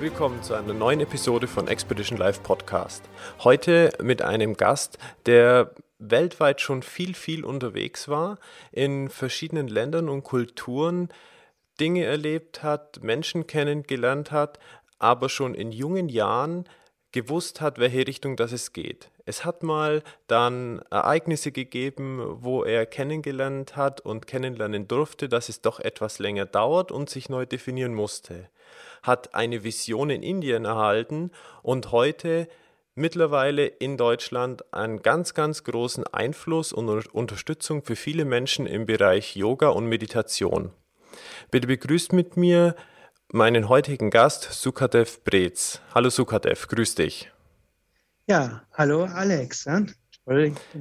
Willkommen zu einer neuen Episode von Expedition Live Podcast. Heute mit einem Gast, der weltweit schon viel, viel unterwegs war, in verschiedenen Ländern und Kulturen Dinge erlebt hat, Menschen kennengelernt hat, aber schon in jungen Jahren gewusst hat, welche Richtung das es geht. Es hat mal dann Ereignisse gegeben, wo er kennengelernt hat und kennenlernen durfte, dass es doch etwas länger dauert und sich neu definieren musste. Hat eine Vision in Indien erhalten und heute mittlerweile in Deutschland einen ganz, ganz großen Einfluss und Unterstützung für viele Menschen im Bereich Yoga und Meditation. Bitte begrüßt mit mir meinen heutigen Gast Sukadev Brez. Hallo Sukadev, grüß dich. Ja, hallo Alex.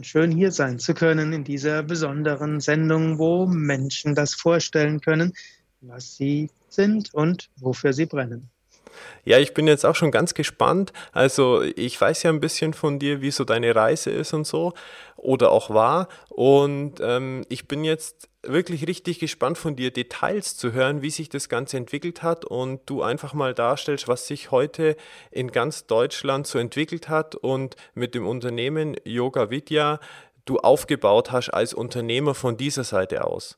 Schön hier sein zu können in dieser besonderen Sendung, wo Menschen das vorstellen können, was sie sind und wofür sie brennen. Ja, ich bin jetzt auch schon ganz gespannt. Also ich weiß ja ein bisschen von dir, wie so deine Reise ist und so oder auch war. Und ähm, ich bin jetzt wirklich richtig gespannt von dir Details zu hören, wie sich das Ganze entwickelt hat und du einfach mal darstellst, was sich heute in ganz Deutschland so entwickelt hat und mit dem Unternehmen Yoga Vidya du aufgebaut hast als Unternehmer von dieser Seite aus.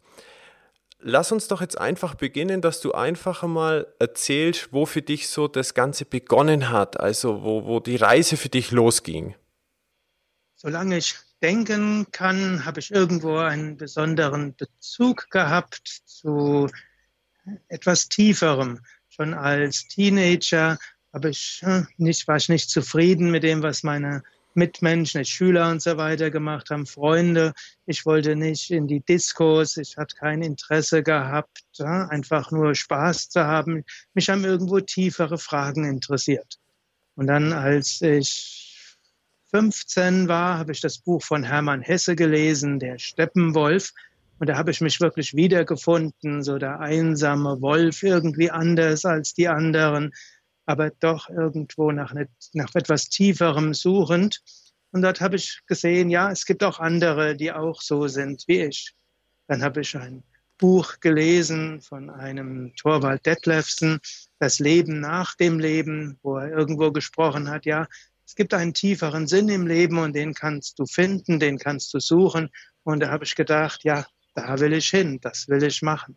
Lass uns doch jetzt einfach beginnen, dass du einfach mal erzählst, wo für dich so das Ganze begonnen hat, also wo, wo die Reise für dich losging. Solange ich denken kann, habe ich irgendwo einen besonderen Bezug gehabt zu etwas Tieferem. Schon als Teenager habe ich hm, nicht, war ich nicht zufrieden mit dem, was meine Mitmenschen, Schüler und so weiter gemacht haben, Freunde. Ich wollte nicht in die Diskos, ich hatte kein Interesse gehabt, einfach nur Spaß zu haben. Mich haben irgendwo tiefere Fragen interessiert. Und dann, als ich 15 war, habe ich das Buch von Hermann Hesse gelesen, Der Steppenwolf. Und da habe ich mich wirklich wiedergefunden, so der einsame Wolf, irgendwie anders als die anderen aber doch irgendwo nach, ne, nach etwas Tieferem suchend. Und dort habe ich gesehen, ja, es gibt auch andere, die auch so sind wie ich. Dann habe ich ein Buch gelesen von einem Torvald Detlefsen, Das Leben nach dem Leben, wo er irgendwo gesprochen hat, ja, es gibt einen tieferen Sinn im Leben und den kannst du finden, den kannst du suchen. Und da habe ich gedacht, ja, da will ich hin, das will ich machen.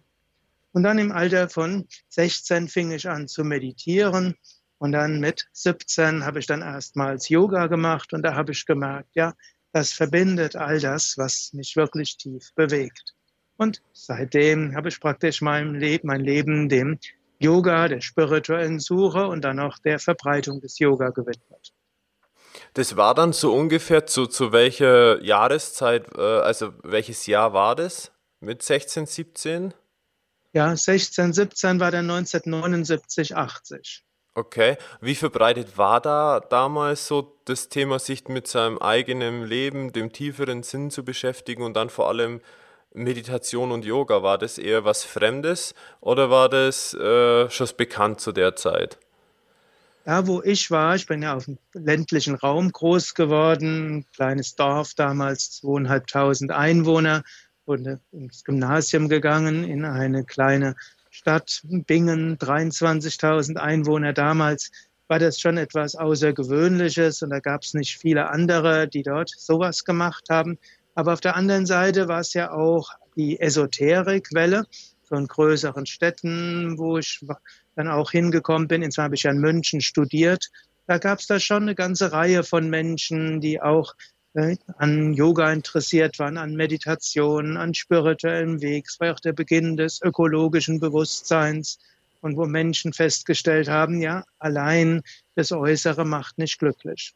Und dann im Alter von 16 fing ich an zu meditieren. Und dann mit 17 habe ich dann erstmals Yoga gemacht und da habe ich gemerkt, ja, das verbindet all das, was mich wirklich tief bewegt. Und seitdem habe ich praktisch mein Leben, mein Leben dem Yoga, der spirituellen Suche und dann auch der Verbreitung des Yoga gewidmet. Das war dann so ungefähr zu, zu welcher Jahreszeit, äh, also welches Jahr war das? Mit 16, 17? Ja, 16, 17 war dann 1979, 80. Okay. Wie verbreitet war da damals so das Thema, sich mit seinem eigenen Leben, dem tieferen Sinn zu beschäftigen und dann vor allem Meditation und Yoga? War das eher was Fremdes oder war das äh, schon bekannt zu der Zeit? Da, wo ich war, ich bin ja auf dem ländlichen Raum groß geworden, kleines Dorf damals, zweieinhalbtausend Einwohner wurde ins Gymnasium gegangen in eine kleine Stadt, Bingen, 23.000 Einwohner damals, war das schon etwas Außergewöhnliches und da gab es nicht viele andere, die dort sowas gemacht haben. Aber auf der anderen Seite war es ja auch die Esoterikwelle von größeren Städten, wo ich dann auch hingekommen bin. Insofern habe ich ja in München studiert. Da gab es da schon eine ganze Reihe von Menschen, die auch an Yoga interessiert waren, an Meditation, an spirituellem Weg. Es war auch der Beginn des ökologischen Bewusstseins und wo Menschen festgestellt haben, ja, allein das Äußere macht nicht glücklich.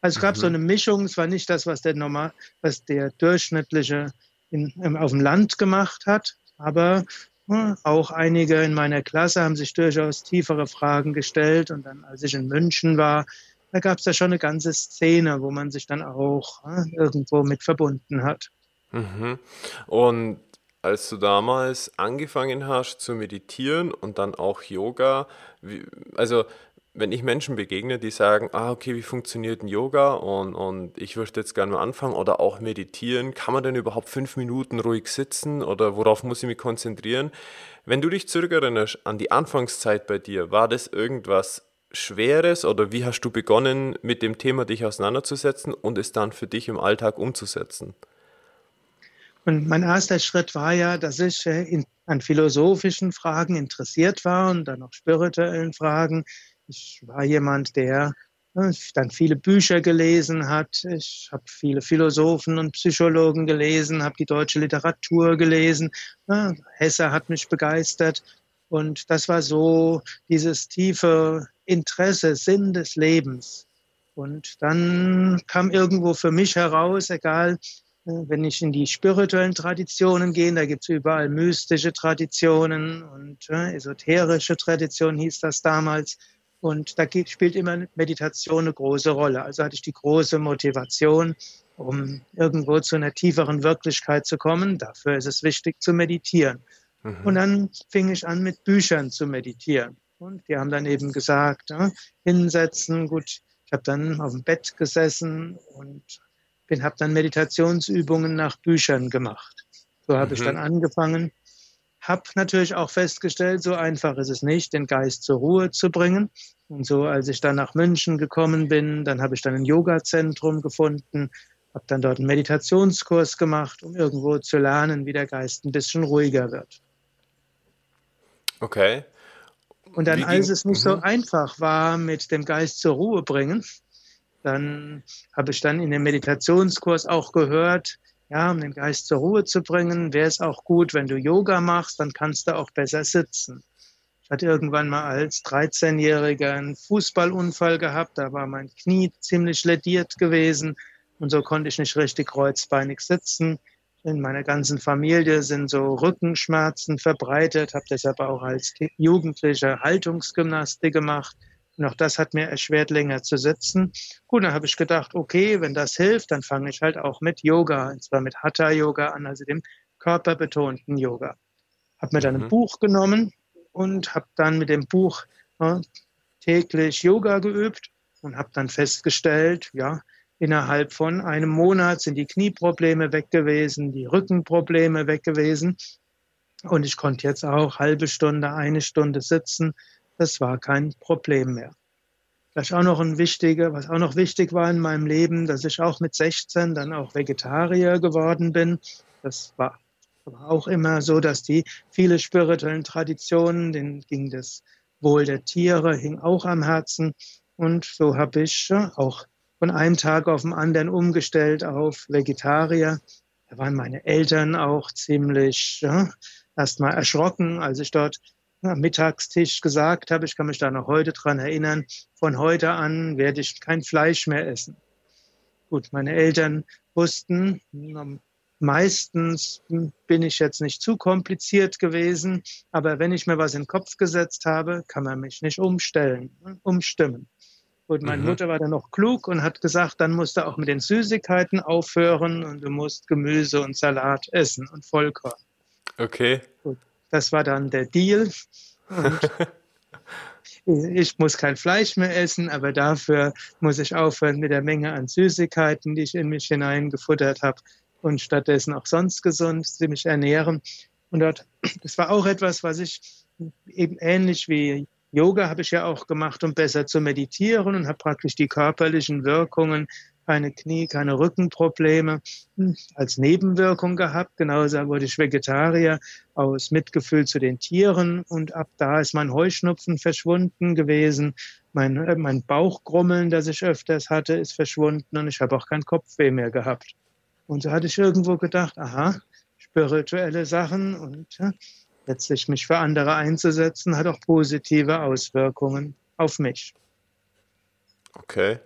Also es gab mhm. so eine Mischung, es war nicht das, was der normal, was der durchschnittliche in, auf dem Land gemacht hat, aber ja, auch einige in meiner Klasse haben sich durchaus tiefere Fragen gestellt und dann, als ich in München war, da gab es ja schon eine ganze Szene, wo man sich dann auch äh, irgendwo mit verbunden hat. Mhm. Und als du damals angefangen hast zu meditieren und dann auch Yoga, wie, also wenn ich Menschen begegne, die sagen, ah, okay, wie funktioniert ein Yoga und, und ich würde jetzt gerne mal anfangen oder auch meditieren, kann man denn überhaupt fünf Minuten ruhig sitzen oder worauf muss ich mich konzentrieren? Wenn du dich zurückerinnerst an die Anfangszeit bei dir, war das irgendwas Schweres oder wie hast du begonnen, mit dem Thema dich auseinanderzusetzen und es dann für dich im Alltag umzusetzen? Und mein erster Schritt war ja, dass ich äh, in, an philosophischen Fragen interessiert war und dann auch spirituellen Fragen. Ich war jemand, der äh, dann viele Bücher gelesen hat. Ich habe viele Philosophen und Psychologen gelesen, habe die deutsche Literatur gelesen. Hesse hat mich begeistert. Und das war so dieses tiefe Interesse, Sinn des Lebens. Und dann kam irgendwo für mich heraus, egal, äh, wenn ich in die spirituellen Traditionen gehe, da gibt es überall mystische Traditionen und äh, esoterische Traditionen hieß das damals. Und da spielt immer Meditation eine große Rolle. Also hatte ich die große Motivation, um irgendwo zu einer tieferen Wirklichkeit zu kommen. Dafür ist es wichtig zu meditieren. Mhm. Und dann fing ich an, mit Büchern zu meditieren. Und die haben dann eben gesagt, ja, hinsetzen. Gut, ich habe dann auf dem Bett gesessen und habe dann Meditationsübungen nach Büchern gemacht. So habe mhm. ich dann angefangen. Habe natürlich auch festgestellt, so einfach ist es nicht, den Geist zur Ruhe zu bringen. Und so, als ich dann nach München gekommen bin, dann habe ich dann ein Yoga-Zentrum gefunden, habe dann dort einen Meditationskurs gemacht, um irgendwo zu lernen, wie der Geist ein bisschen ruhiger wird. Okay. Und dann, als es nicht mhm. so einfach war mit dem Geist zur Ruhe bringen, dann habe ich dann in dem Meditationskurs auch gehört, ja, um den Geist zur Ruhe zu bringen, wäre es auch gut, wenn du Yoga machst, dann kannst du auch besser sitzen. Ich hatte irgendwann mal als 13-Jähriger einen Fußballunfall gehabt, da war mein Knie ziemlich lediert gewesen und so konnte ich nicht richtig kreuzbeinig sitzen. In meiner ganzen Familie sind so Rückenschmerzen verbreitet, habe deshalb auch als Jugendlicher Haltungsgymnastik gemacht. Und auch das hat mir erschwert, länger zu sitzen. Gut, dann habe ich gedacht, okay, wenn das hilft, dann fange ich halt auch mit Yoga, und zwar mit Hatha-Yoga an, also dem körperbetonten Yoga. Habe mir dann mhm. ein Buch genommen und habe dann mit dem Buch äh, täglich Yoga geübt und habe dann festgestellt, ja, innerhalb von einem Monat sind die Knieprobleme weg gewesen, die Rückenprobleme weg gewesen. Und ich konnte jetzt auch halbe Stunde, eine Stunde sitzen das war kein Problem mehr. Vielleicht auch noch ein wichtiger, was auch noch wichtig war in meinem Leben, dass ich auch mit 16 dann auch Vegetarier geworden bin. Das war aber auch immer so, dass die viele spirituellen Traditionen, denen ging das Wohl der Tiere, hing auch am Herzen. Und so habe ich auch von einem Tag auf den anderen umgestellt auf Vegetarier. Da waren meine Eltern auch ziemlich ja, erstmal erschrocken, als ich dort am Mittagstisch gesagt habe, ich kann mich da noch heute dran erinnern, von heute an werde ich kein Fleisch mehr essen. Gut, meine Eltern wussten, meistens bin ich jetzt nicht zu kompliziert gewesen, aber wenn ich mir was in den Kopf gesetzt habe, kann man mich nicht umstellen, umstimmen. Und meine mhm. Mutter war dann noch klug und hat gesagt, dann musst du auch mit den Süßigkeiten aufhören und du musst Gemüse und Salat essen und Vollkorn. Okay. Gut. Das war dann der Deal. ich muss kein Fleisch mehr essen, aber dafür muss ich aufhören mit der Menge an Süßigkeiten, die ich in mich hineingefuttert habe und stattdessen auch sonst gesund mich ernähren. Und dort, das war auch etwas, was ich eben ähnlich wie Yoga habe ich ja auch gemacht, um besser zu meditieren und habe praktisch die körperlichen Wirkungen keine Knie, keine Rückenprobleme hm, als Nebenwirkung gehabt. Genauso wurde ich Vegetarier aus Mitgefühl zu den Tieren und ab da ist mein Heuschnupfen verschwunden gewesen. Mein, äh, mein Bauchgrummeln, das ich öfters hatte, ist verschwunden und ich habe auch kein Kopfweh mehr gehabt. Und so hatte ich irgendwo gedacht, aha, spirituelle Sachen und ja, letztlich mich für andere einzusetzen, hat auch positive Auswirkungen auf mich. Okay.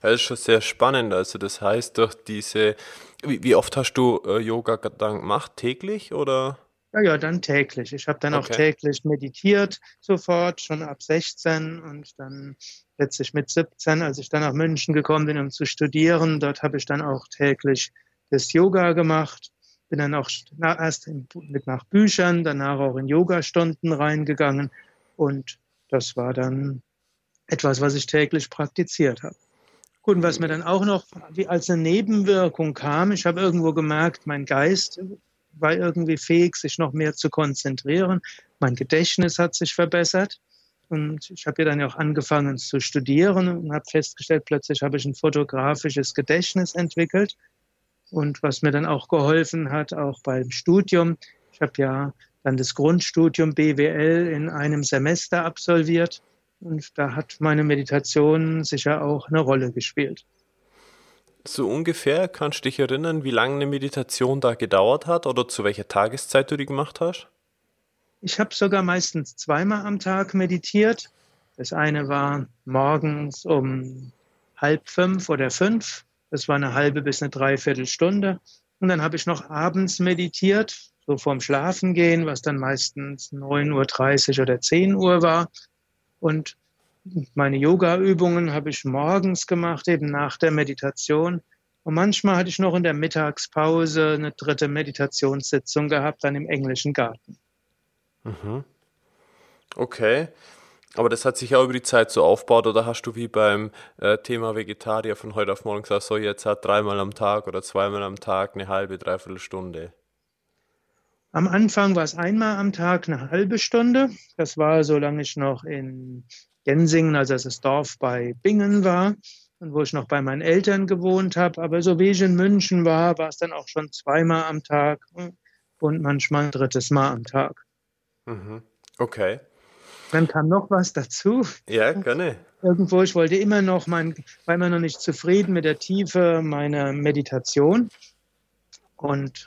Das ist schon sehr spannend. Also das heißt, durch diese, wie, wie oft hast du äh, Yoga dann gemacht? Täglich oder? Ja, ja, dann täglich. Ich habe dann okay. auch täglich meditiert, sofort, schon ab 16 und dann letztlich mit 17, als ich dann nach München gekommen bin, um zu studieren. Dort habe ich dann auch täglich das Yoga gemacht. Bin dann auch erst mit nach Büchern, danach auch in Yogastunden reingegangen und das war dann etwas, was ich täglich praktiziert habe. Gut, und was mir dann auch noch wie als eine Nebenwirkung kam, ich habe irgendwo gemerkt, mein Geist war irgendwie fähig, sich noch mehr zu konzentrieren. Mein Gedächtnis hat sich verbessert. Und ich habe ja dann auch angefangen zu studieren und habe festgestellt, plötzlich habe ich ein fotografisches Gedächtnis entwickelt. Und was mir dann auch geholfen hat, auch beim Studium, ich habe ja dann das Grundstudium BWL in einem Semester absolviert. Und da hat meine Meditation sicher auch eine Rolle gespielt. So ungefähr kannst du dich erinnern, wie lange eine Meditation da gedauert hat oder zu welcher Tageszeit du die gemacht hast? Ich habe sogar meistens zweimal am Tag meditiert. Das eine war morgens um halb fünf oder fünf. Das war eine halbe bis eine Dreiviertelstunde. Und dann habe ich noch abends meditiert, so vorm Schlafengehen, was dann meistens 9.30 Uhr oder 10 Uhr war. Und meine Yoga-Übungen habe ich morgens gemacht, eben nach der Meditation. Und manchmal hatte ich noch in der Mittagspause eine dritte Meditationssitzung gehabt, dann im englischen Garten. Mhm. Okay. Aber das hat sich auch über die Zeit so aufgebaut oder hast du wie beim äh, Thema Vegetarier von heute auf morgen gesagt, so jetzt hat dreimal am Tag oder zweimal am Tag eine halbe, dreiviertel Stunde? Am Anfang war es einmal am Tag eine halbe Stunde. Das war, solange ich noch in Gensingen, also das Dorf bei Bingen war und wo ich noch bei meinen Eltern gewohnt habe. Aber so wie ich in München war, war es dann auch schon zweimal am Tag und manchmal ein drittes Mal am Tag. Mhm. Okay. Dann kam noch was dazu. Ja, gerne. Irgendwo, ich wollte immer noch, mein, war immer noch nicht zufrieden mit der Tiefe meiner Meditation. Und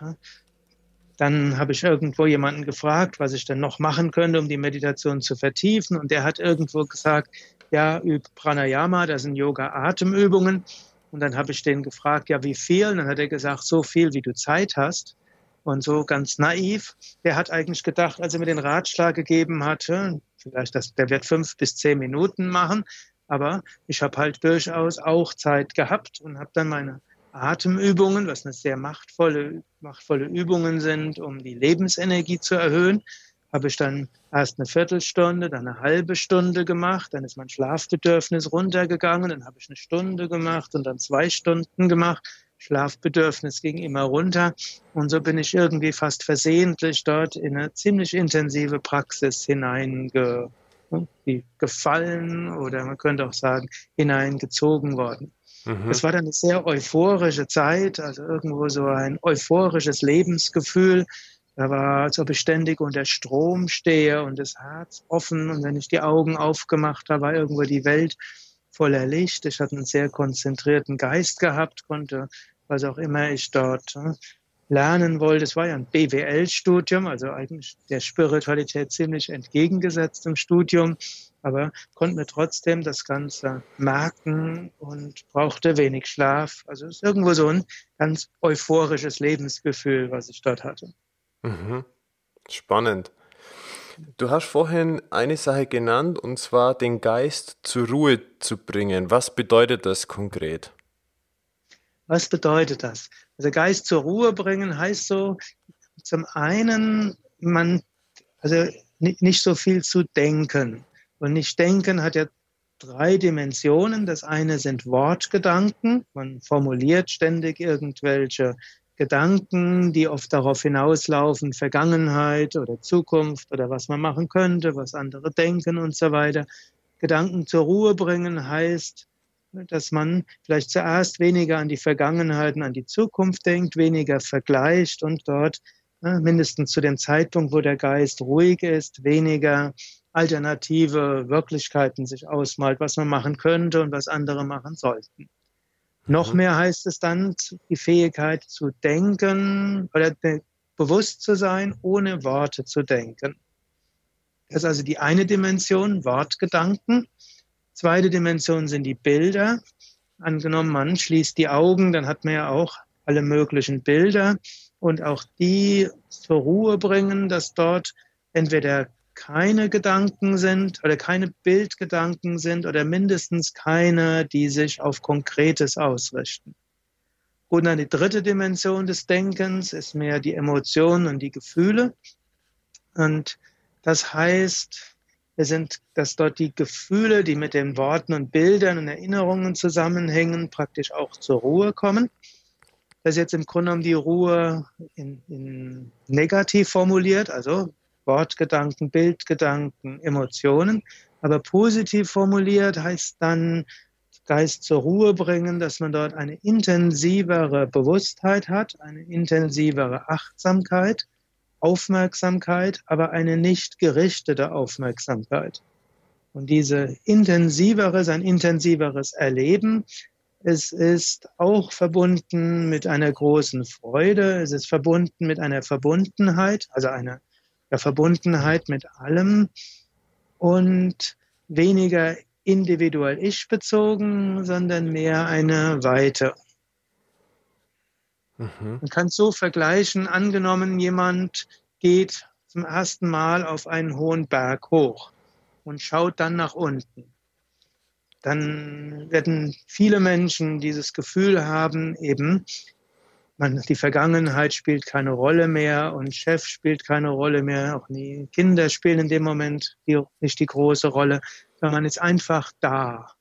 dann habe ich irgendwo jemanden gefragt, was ich denn noch machen könnte, um die Meditation zu vertiefen. Und der hat irgendwo gesagt, ja, üb Pranayama, das sind Yoga-Atemübungen. Und dann habe ich den gefragt, ja, wie viel? Und dann hat er gesagt, so viel, wie du Zeit hast. Und so ganz naiv. Der hat eigentlich gedacht, als er mir den Ratschlag gegeben hatte, vielleicht das, der wird fünf bis zehn Minuten machen. Aber ich habe halt durchaus auch Zeit gehabt und habe dann meine Atemübungen, was eine sehr machtvolle, machtvolle Übungen sind, um die Lebensenergie zu erhöhen, habe ich dann erst eine Viertelstunde, dann eine halbe Stunde gemacht, dann ist mein Schlafbedürfnis runtergegangen, dann habe ich eine Stunde gemacht und dann zwei Stunden gemacht. Schlafbedürfnis ging immer runter und so bin ich irgendwie fast versehentlich dort in eine ziemlich intensive Praxis hineingefallen oder man könnte auch sagen hineingezogen worden. Mhm. Das war dann eine sehr euphorische Zeit, also irgendwo so ein euphorisches Lebensgefühl. Da war, als ob ich ständig unter Strom stehe und das Herz offen und wenn ich die Augen aufgemacht habe, war irgendwo die Welt voller Licht. Ich hatte einen sehr konzentrierten Geist gehabt, konnte, was auch immer ich dort ne, lernen wollte. Es war ja ein BWL-Studium, also eigentlich der Spiritualität ziemlich entgegengesetzt im Studium aber konnte mir trotzdem das Ganze merken und brauchte wenig Schlaf. Also es ist irgendwo so ein ganz euphorisches Lebensgefühl, was ich dort hatte. Mhm. Spannend. Du hast vorhin eine Sache genannt, und zwar den Geist zur Ruhe zu bringen. Was bedeutet das konkret? Was bedeutet das? Also Geist zur Ruhe bringen heißt so, zum einen, man, also nicht so viel zu denken. Und nicht denken hat ja drei Dimensionen. Das eine sind Wortgedanken. Man formuliert ständig irgendwelche Gedanken, die oft darauf hinauslaufen, Vergangenheit oder Zukunft oder was man machen könnte, was andere denken und so weiter. Gedanken zur Ruhe bringen heißt, dass man vielleicht zuerst weniger an die Vergangenheit und an die Zukunft denkt, weniger vergleicht und dort ne, mindestens zu dem Zeitpunkt, wo der Geist ruhig ist, weniger alternative Wirklichkeiten sich ausmalt, was man machen könnte und was andere machen sollten. Noch mhm. mehr heißt es dann die Fähigkeit zu denken oder bewusst zu sein, ohne Worte zu denken. Das ist also die eine Dimension, Wortgedanken. Zweite Dimension sind die Bilder. Angenommen, man schließt die Augen, dann hat man ja auch alle möglichen Bilder. und auch die zur Ruhe bringen, dass dort entweder keine Gedanken sind oder keine Bildgedanken sind oder mindestens keine, die sich auf Konkretes ausrichten. Und dann die dritte Dimension des Denkens ist mehr die Emotionen und die Gefühle. Und das heißt, es sind, dass dort die Gefühle, die mit den Worten und Bildern und Erinnerungen zusammenhängen, praktisch auch zur Ruhe kommen. Das ist jetzt im Grunde genommen die Ruhe in, in negativ formuliert, also Wortgedanken, Bildgedanken, Emotionen. Aber positiv formuliert heißt dann Geist zur Ruhe bringen, dass man dort eine intensivere Bewusstheit hat, eine intensivere Achtsamkeit, Aufmerksamkeit, aber eine nicht gerichtete Aufmerksamkeit. Und diese intensivere, sein intensiveres Erleben, es ist auch verbunden mit einer großen Freude, es ist verbunden mit einer Verbundenheit, also einer Verbundenheit mit allem und weniger individuell ich bezogen, sondern mehr eine Weite. Mhm. Man kann es so vergleichen, angenommen, jemand geht zum ersten Mal auf einen hohen Berg hoch und schaut dann nach unten. Dann werden viele Menschen dieses Gefühl haben, eben, man, die Vergangenheit spielt keine Rolle mehr und Chef spielt keine Rolle mehr, auch die Kinder spielen in dem Moment die, nicht die große Rolle, sondern man ist einfach da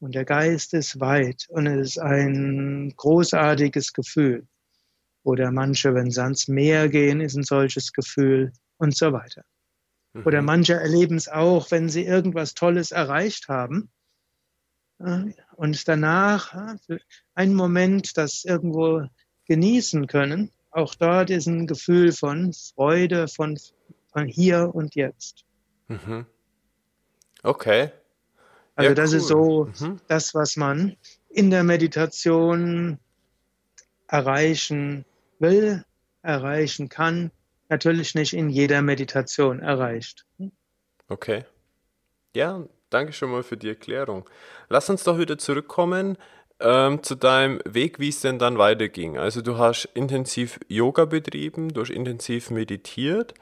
und der Geist ist weit und es ist ein großartiges Gefühl. Oder manche, wenn sie ans Meer gehen, ist ein solches Gefühl und so weiter. Mhm. Oder manche erleben es auch, wenn sie irgendwas Tolles erreicht haben. Und danach einen Moment, das irgendwo genießen können. Auch dort ist ein Gefühl von Freude, von, von hier und jetzt. Mhm. Okay. Also ja, das cool. ist so mhm. das, was man in der Meditation erreichen will, erreichen kann. Natürlich nicht in jeder Meditation erreicht. Okay. Ja, danke schon mal für die Erklärung. Lass uns doch wieder zurückkommen ähm, zu deinem Weg, wie es denn dann weiterging. Also du hast intensiv Yoga betrieben, du hast intensiv meditiert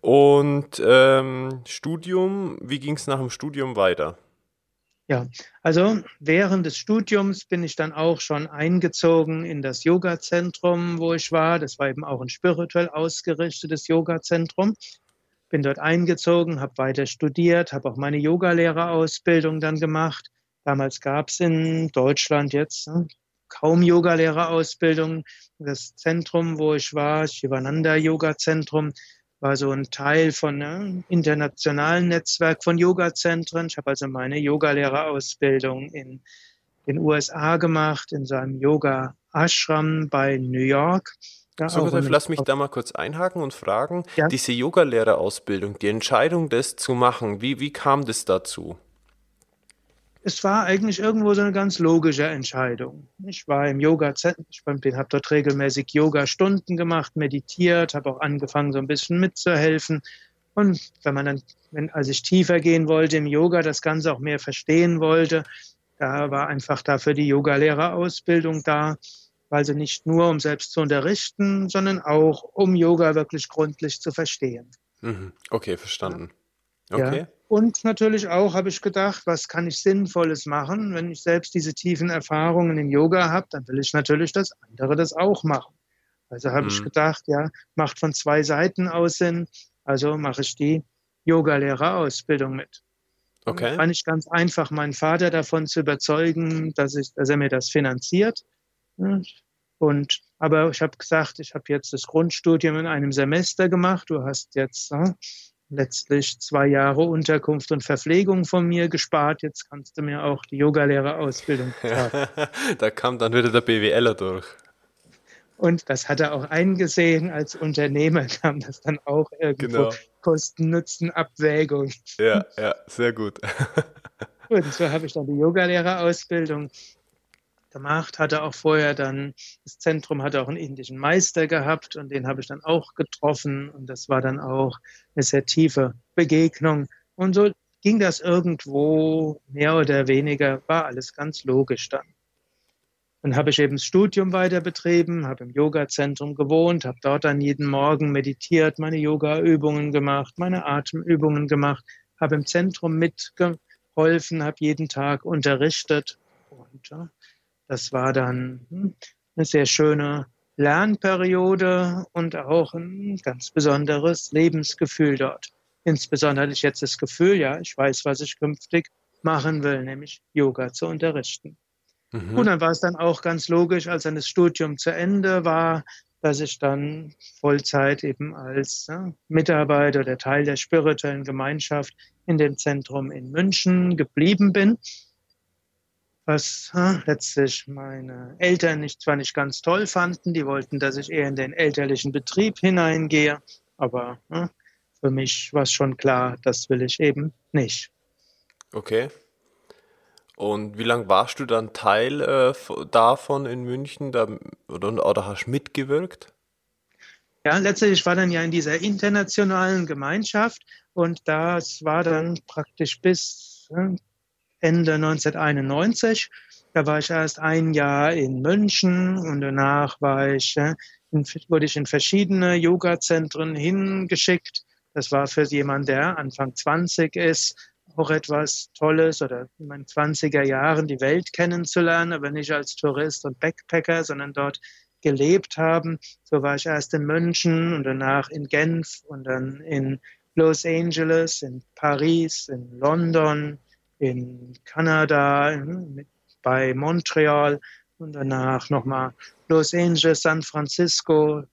und ähm, Studium, wie ging es nach dem Studium weiter? Ja, also während des Studiums bin ich dann auch schon eingezogen in das Yoga-Zentrum, wo ich war. Das war eben auch ein spirituell ausgerichtetes Yoga-Zentrum. Bin dort eingezogen, habe weiter studiert, habe auch meine Yogalehrerausbildung dann gemacht Damals gab es in Deutschland jetzt ne, kaum Yogalehrerausbildung. Das Zentrum, wo ich war, Shivananda Yoga Zentrum, war so ein Teil von einem ne, internationalen Netzwerk von Yoga-Zentren. Ich habe also meine Yogalehrerausbildung in den USA gemacht, in so einem Yoga-Ashram bei New York. Ja, so, lass mich da mal kurz einhaken und fragen, ja? diese Yogalehrerausbildung, die Entscheidung, das zu machen, wie, wie kam das dazu? Es war eigentlich irgendwo so eine ganz logische Entscheidung. Ich war im Yoga-Zentrum, ich habe dort regelmäßig Yoga-Stunden gemacht, meditiert, habe auch angefangen, so ein bisschen mitzuhelfen. Und wenn man dann, wenn, als ich tiefer gehen wollte im Yoga, das Ganze auch mehr verstehen wollte, da war einfach dafür die Yoga-Lehrerausbildung da, also nicht nur um selbst zu unterrichten, sondern auch um Yoga wirklich gründlich zu verstehen. Mhm. Okay, verstanden. Okay. Ja. Und natürlich auch habe ich gedacht, was kann ich Sinnvolles machen? Wenn ich selbst diese tiefen Erfahrungen im Yoga habe, dann will ich natürlich, dass andere das auch machen. Also habe mhm. ich gedacht, ja, macht von zwei Seiten aus Sinn. Also mache ich die Yogalehrerausbildung mit. Okay. Fand ich ganz einfach, meinen Vater davon zu überzeugen, dass, ich, dass er mir das finanziert. Und, aber ich habe gesagt, ich habe jetzt das Grundstudium in einem Semester gemacht. Du hast jetzt letztlich zwei Jahre Unterkunft und Verpflegung von mir gespart. Jetzt kannst du mir auch die Yogalehrerausbildung bezahlen. da kam dann wieder der BWLer durch. Und das hat er auch eingesehen. Als Unternehmer kam das dann auch irgendwo genau. Kosten-Nutzen-Abwägung. Ja, ja, sehr gut. und so habe ich dann die Yogalehrerausbildung gemacht, hatte auch vorher dann, das Zentrum hatte auch einen indischen Meister gehabt und den habe ich dann auch getroffen und das war dann auch eine sehr tiefe Begegnung. Und so ging das irgendwo mehr oder weniger, war alles ganz logisch dann. Dann habe ich eben das Studium weiter betrieben, habe im Yoga-Zentrum gewohnt, habe dort dann jeden Morgen meditiert, meine Yoga-Übungen gemacht, meine Atemübungen gemacht, habe im Zentrum mitgeholfen, habe jeden Tag unterrichtet. Und ja, das war dann hm, eine sehr schöne Lernperiode und auch ein ganz besonderes Lebensgefühl dort. Insbesondere hatte ich jetzt das Gefühl, ja, ich weiß, was ich künftig machen will, nämlich Yoga zu unterrichten. Mhm. Und dann war es dann auch ganz logisch, als dann das Studium zu Ende war, dass ich dann Vollzeit eben als ja, Mitarbeiter oder Teil der spirituellen Gemeinschaft in dem Zentrum in München geblieben bin. Was letztlich meine Eltern nicht, zwar nicht ganz toll fanden, die wollten, dass ich eher in den elterlichen Betrieb hineingehe, aber für mich war es schon klar, das will ich eben nicht. Okay. Und wie lange warst du dann Teil äh, davon in München da, oder, oder hast mitgewirkt? Ja, letztlich war dann ja in dieser internationalen Gemeinschaft und das war dann praktisch bis äh, Ende 1991. Da war ich erst ein Jahr in München und danach war ich, äh, in, wurde ich in verschiedene Yoga-Zentren hingeschickt. Das war für jemanden, der Anfang 20 ist, auch etwas Tolles oder in meinen 20er Jahren die Welt kennenzulernen, aber nicht als Tourist und Backpacker, sondern dort gelebt haben. So war ich erst in München und danach in Genf und dann in Los Angeles, in Paris, in London, in Kanada, in, bei Montreal und danach nochmal Los Angeles, San Francisco,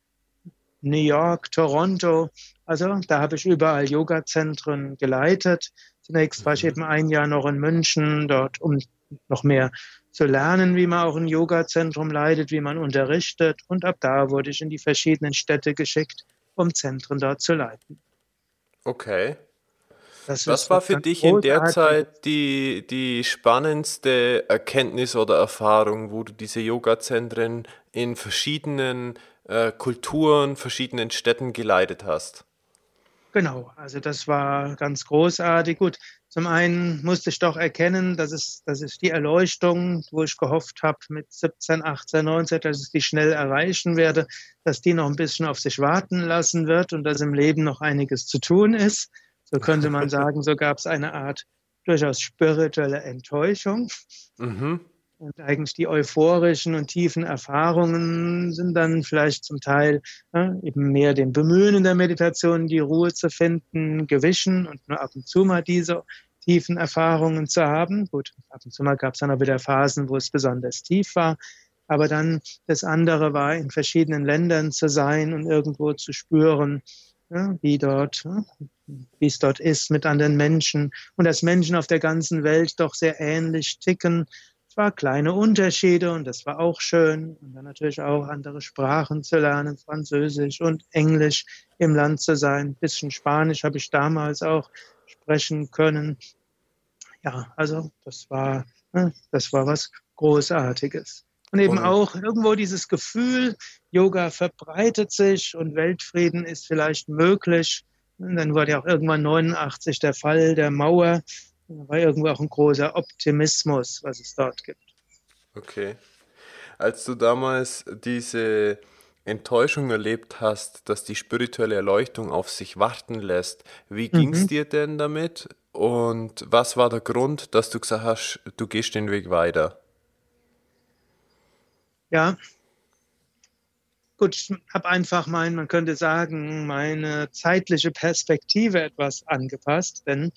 New York, Toronto. Also da habe ich überall Yoga-Zentren geleitet. Zunächst war ich mhm. eben ein Jahr noch in München, dort um noch mehr zu lernen, wie man auch ein Yoga-Zentrum leitet, wie man unterrichtet. Und ab da wurde ich in die verschiedenen Städte geschickt, um Zentren dort zu leiten. Okay. Das Was war für dich in der Zeit die, die spannendste Erkenntnis oder Erfahrung, wo du diese Yoga-Zentren in verschiedenen äh, Kulturen, verschiedenen Städten geleitet hast? Genau, also das war ganz großartig. Gut, zum einen musste ich doch erkennen, dass es, dass es die Erleuchtung, wo ich gehofft habe mit 17, 18, 19, dass ich die schnell erreichen werde, dass die noch ein bisschen auf sich warten lassen wird und dass im Leben noch einiges zu tun ist. So könnte man sagen, so gab es eine Art durchaus spirituelle Enttäuschung. Mhm. Und eigentlich die euphorischen und tiefen Erfahrungen sind dann vielleicht zum Teil ja, eben mehr dem Bemühen in der Meditation, die Ruhe zu finden, gewichen und nur ab und zu mal diese tiefen Erfahrungen zu haben. Gut, ab und zu mal gab es dann auch wieder Phasen, wo es besonders tief war. Aber dann das andere war, in verschiedenen Ländern zu sein und irgendwo zu spüren, ja, wie dort, ja, wie es dort ist mit anderen Menschen und dass Menschen auf der ganzen Welt doch sehr ähnlich ticken zwar kleine Unterschiede und das war auch schön. Und dann natürlich auch andere Sprachen zu lernen, Französisch und Englisch im Land zu sein. Ein bisschen Spanisch habe ich damals auch sprechen können. Ja, also das war, ne, das war was Großartiges. Und eben auch irgendwo dieses Gefühl, Yoga verbreitet sich und Weltfrieden ist vielleicht möglich. Und dann wurde ja auch irgendwann 89 der Fall der Mauer da war irgendwo auch ein großer Optimismus, was es dort gibt. Okay. Als du damals diese Enttäuschung erlebt hast, dass die spirituelle Erleuchtung auf sich warten lässt, wie ging es mhm. dir denn damit? Und was war der Grund, dass du gesagt hast, du gehst den Weg weiter? Ja, gut, ich habe einfach mein, man könnte sagen, meine zeitliche Perspektive etwas angepasst, denn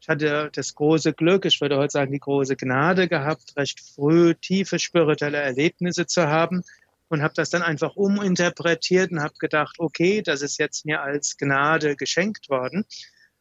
ich hatte das große Glück, ich würde heute sagen die große Gnade gehabt, recht früh tiefe spirituelle Erlebnisse zu haben und habe das dann einfach uminterpretiert und habe gedacht, okay, das ist jetzt mir als Gnade geschenkt worden,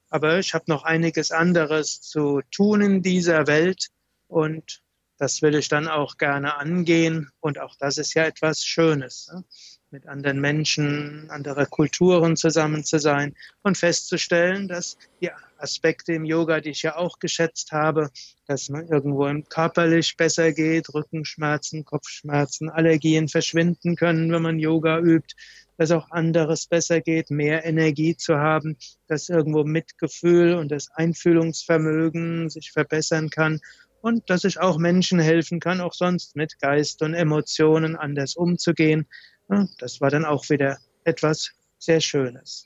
aber ich habe noch einiges anderes zu tun in dieser Welt und das will ich dann auch gerne angehen und auch das ist ja etwas Schönes. Ne? mit anderen Menschen, anderer Kulturen zusammen zu sein und festzustellen, dass die Aspekte im Yoga, die ich ja auch geschätzt habe, dass man irgendwo im körperlich besser geht, Rückenschmerzen, Kopfschmerzen, Allergien verschwinden können, wenn man Yoga übt, dass auch anderes besser geht, mehr Energie zu haben, dass irgendwo Mitgefühl und das Einfühlungsvermögen sich verbessern kann und dass ich auch Menschen helfen kann, auch sonst mit Geist und Emotionen anders umzugehen. Das war dann auch wieder etwas sehr Schönes.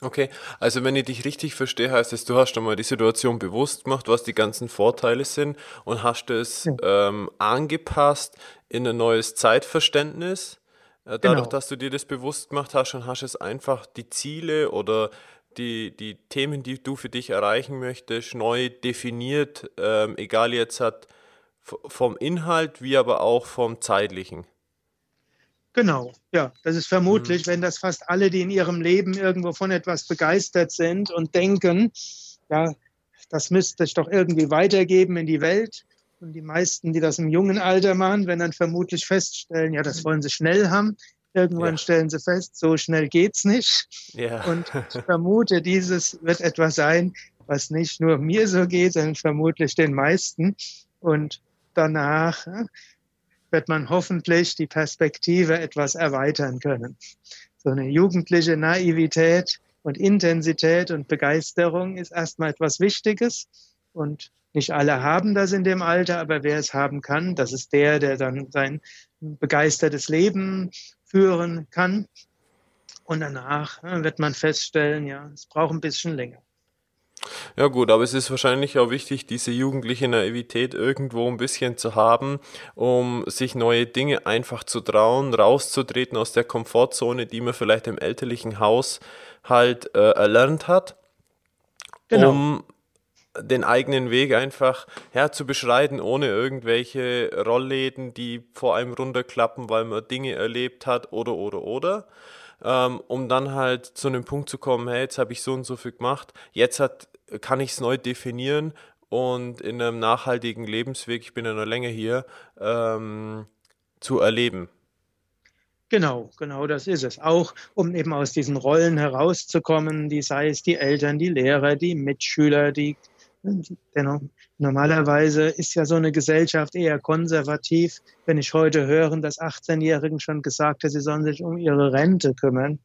Okay, also wenn ich dich richtig verstehe, heißt es, du hast schon mal die Situation bewusst gemacht, was die ganzen Vorteile sind und hast es ja. ähm, angepasst in ein neues Zeitverständnis. Äh, dadurch, genau. dass du dir das bewusst gemacht hast und hast es einfach die Ziele oder die, die Themen, die du für dich erreichen möchtest, neu definiert, ähm, egal jetzt hat vom Inhalt wie aber auch vom zeitlichen. Genau, ja, das ist vermutlich, mhm. wenn das fast alle, die in ihrem Leben irgendwo von etwas begeistert sind und denken, ja, das müsste ich doch irgendwie weitergeben in die Welt. Und die meisten, die das im jungen Alter machen, werden dann vermutlich feststellen, ja, das wollen sie schnell haben. Irgendwann ja. stellen sie fest, so schnell geht's nicht. Ja. Und ich vermute, dieses wird etwas sein, was nicht nur mir so geht, sondern vermutlich den meisten. Und danach wird man hoffentlich die Perspektive etwas erweitern können. So eine jugendliche Naivität und Intensität und Begeisterung ist erstmal etwas Wichtiges und nicht alle haben das in dem Alter, aber wer es haben kann, das ist der, der dann sein begeistertes Leben führen kann. Und danach wird man feststellen, ja, es braucht ein bisschen länger. Ja gut, aber es ist wahrscheinlich auch wichtig, diese jugendliche Naivität irgendwo ein bisschen zu haben, um sich neue Dinge einfach zu trauen, rauszutreten aus der Komfortzone, die man vielleicht im elterlichen Haus halt äh, erlernt hat, genau. um den eigenen Weg einfach ja, zu beschreiten, ohne irgendwelche Rollläden, die vor einem runterklappen, weil man Dinge erlebt hat oder oder oder ähm, um dann halt zu einem Punkt zu kommen, hey, jetzt habe ich so und so viel gemacht, jetzt hat, kann ich es neu definieren und in einem nachhaltigen Lebensweg, ich bin ja noch länger hier, ähm, zu erleben. Genau, genau, das ist es. Auch um eben aus diesen Rollen herauszukommen, die sei es die Eltern, die Lehrer, die Mitschüler, die denn normalerweise ist ja so eine Gesellschaft eher konservativ. Wenn ich heute höre, dass 18-Jährigen schon gesagt haben, sie sollen sich um ihre Rente kümmern,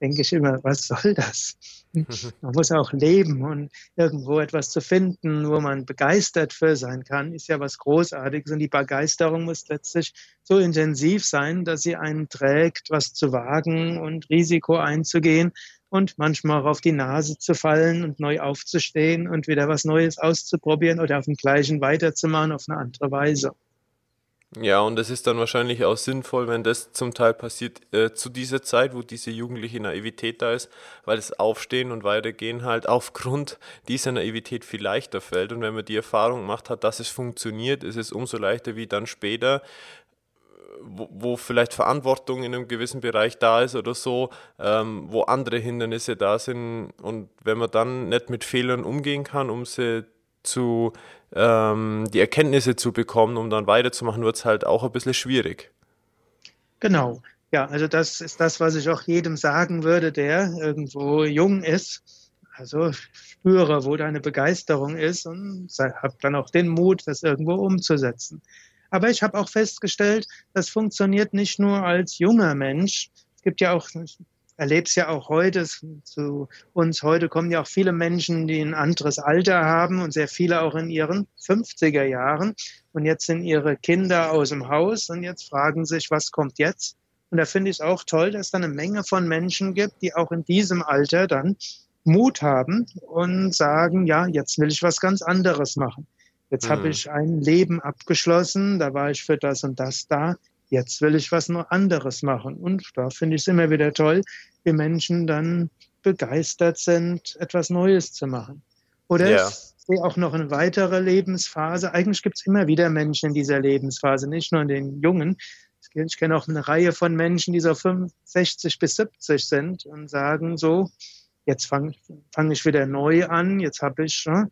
denke ich immer, was soll das? Man muss auch leben und irgendwo etwas zu finden, wo man begeistert für sein kann, ist ja was Großartiges. Und die Begeisterung muss letztlich so intensiv sein, dass sie einen trägt, was zu wagen und Risiko einzugehen und manchmal auch auf die Nase zu fallen und neu aufzustehen und wieder was Neues auszuprobieren oder auf dem gleichen weiterzumachen auf eine andere Weise. Ja, und es ist dann wahrscheinlich auch sinnvoll, wenn das zum Teil passiert äh, zu dieser Zeit, wo diese jugendliche Naivität da ist, weil das Aufstehen und Weitergehen halt aufgrund dieser Naivität viel leichter fällt. Und wenn man die Erfahrung gemacht hat, dass es funktioniert, ist es umso leichter, wie dann später wo, wo, vielleicht Verantwortung in einem gewissen Bereich da ist oder so, ähm, wo andere Hindernisse da sind. Und wenn man dann nicht mit Fehlern umgehen kann, um sie zu, ähm, die Erkenntnisse zu bekommen, um dann weiterzumachen, wird es halt auch ein bisschen schwierig. Genau. Ja, also das ist das, was ich auch jedem sagen würde, der irgendwo jung ist. Also spüre, wo deine Begeisterung ist und hab dann auch den Mut, das irgendwo umzusetzen. Aber ich habe auch festgestellt, das funktioniert nicht nur als junger Mensch. Es gibt ja auch, ich erlebe es ja auch heute, zu uns heute kommen ja auch viele Menschen, die ein anderes Alter haben und sehr viele auch in ihren 50er Jahren. Und jetzt sind ihre Kinder aus dem Haus und jetzt fragen sich, was kommt jetzt? Und da finde ich es auch toll, dass es da eine Menge von Menschen gibt, die auch in diesem Alter dann Mut haben und sagen, ja, jetzt will ich was ganz anderes machen. Jetzt mhm. habe ich ein Leben abgeschlossen, da war ich für das und das da. Jetzt will ich was noch anderes machen. Und da finde ich es immer wieder toll, wie Menschen dann begeistert sind, etwas Neues zu machen. Oder ja. ich sehe auch noch eine weitere Lebensphase. Eigentlich gibt es immer wieder Menschen in dieser Lebensphase, nicht nur in den Jungen. Ich kenne auch eine Reihe von Menschen, die so 65 bis 70 sind und sagen so, jetzt fange fang ich wieder neu an, jetzt habe ich ne,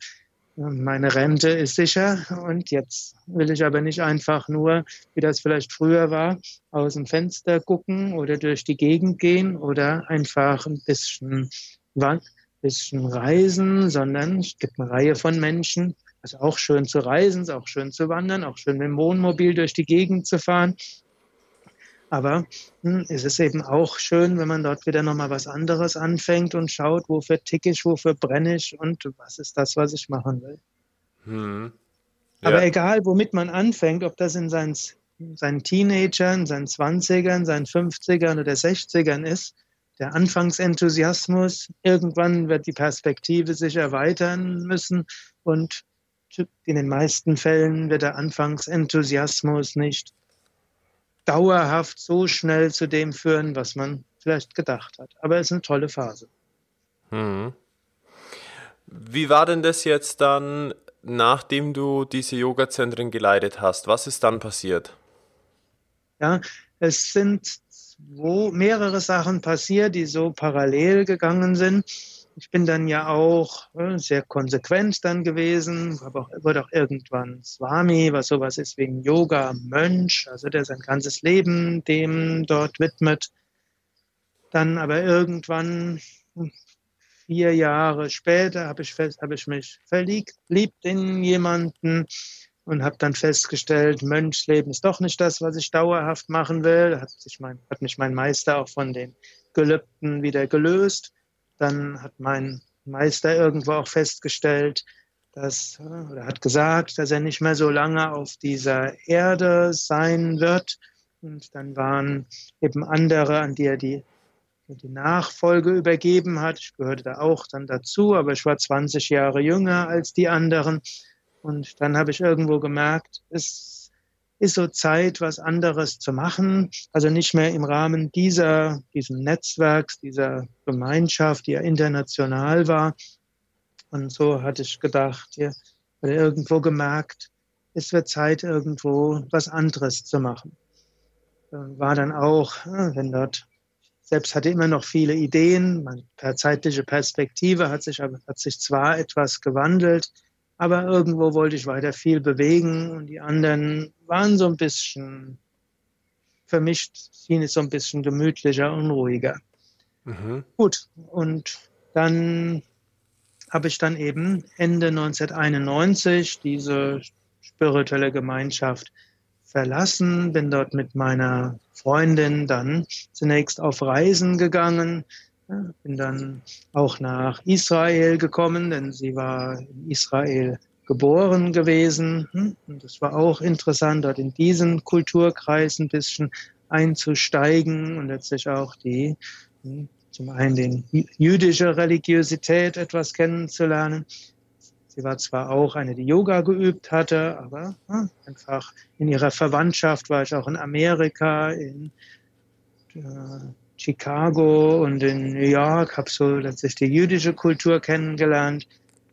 meine Rente ist sicher und jetzt will ich aber nicht einfach nur, wie das vielleicht früher war, aus dem Fenster gucken oder durch die Gegend gehen oder einfach ein bisschen, bisschen reisen, sondern es gibt eine Reihe von Menschen, ist auch schön zu reisen, ist auch schön zu wandern, auch schön mit dem Wohnmobil durch die Gegend zu fahren. Aber hm, es ist eben auch schön, wenn man dort wieder nochmal was anderes anfängt und schaut, wofür tick ich, wofür brenne ich und was ist das, was ich machen will. Hm. Aber egal, womit man anfängt, ob das in seinen, seinen Teenagern, seinen 20ern, seinen 50ern oder 60ern ist, der Anfangsenthusiasmus, irgendwann wird die Perspektive sich erweitern müssen und in den meisten Fällen wird der Anfangsenthusiasmus nicht dauerhaft so schnell zu dem führen, was man vielleicht gedacht hat. Aber es ist eine tolle Phase. Hm. Wie war denn das jetzt dann, nachdem du diese Yoga-Zentren geleitet hast? Was ist dann passiert? Ja, es sind zwei, mehrere Sachen passiert, die so parallel gegangen sind. Ich bin dann ja auch äh, sehr konsequent dann gewesen, aber auch, wurde auch irgendwann Swami, was sowas ist wie ein Yoga-Mönch, also der sein ganzes Leben dem dort widmet. Dann aber irgendwann vier Jahre später habe ich, hab ich mich verliebt in jemanden und habe dann festgestellt, Mönchsleben ist doch nicht das, was ich dauerhaft machen will. Hat, sich mein, hat mich mein Meister auch von den Gelübden wieder gelöst. Dann hat mein Meister irgendwo auch festgestellt, dass, oder hat gesagt, dass er nicht mehr so lange auf dieser Erde sein wird. Und dann waren eben andere, an die er die die Nachfolge übergeben hat. Ich gehörte da auch dann dazu, aber ich war 20 Jahre jünger als die anderen. Und dann habe ich irgendwo gemerkt, es ist so Zeit, was anderes zu machen. Also nicht mehr im Rahmen dieser, diesem Netzwerks, dieser Gemeinschaft, die ja international war. Und so hatte ich gedacht, ja, irgendwo gemerkt, es wird Zeit, irgendwo was anderes zu machen. War dann auch, wenn dort selbst hatte immer noch viele Ideen. Man, per zeitliche Perspektive hat sich, hat sich zwar etwas gewandelt, aber irgendwo wollte ich weiter viel bewegen und die anderen waren so ein bisschen vermischt, schien es so ein bisschen gemütlicher, unruhiger. Mhm. Gut, und dann habe ich dann eben Ende 1991 diese spirituelle Gemeinschaft verlassen, bin dort mit meiner Freundin dann zunächst auf Reisen gegangen, bin dann auch nach Israel gekommen, denn sie war in Israel geboren gewesen. Hm, und es war auch interessant, dort in diesen Kulturkreis ein bisschen einzusteigen und letztlich auch die, hm, zum einen die jüdische Religiosität etwas kennenzulernen, Sie war zwar auch eine, die Yoga geübt hatte, aber ja, einfach in ihrer Verwandtschaft war ich auch in Amerika, in äh, Chicago und in New York, habe so letztlich die jüdische Kultur kennengelernt.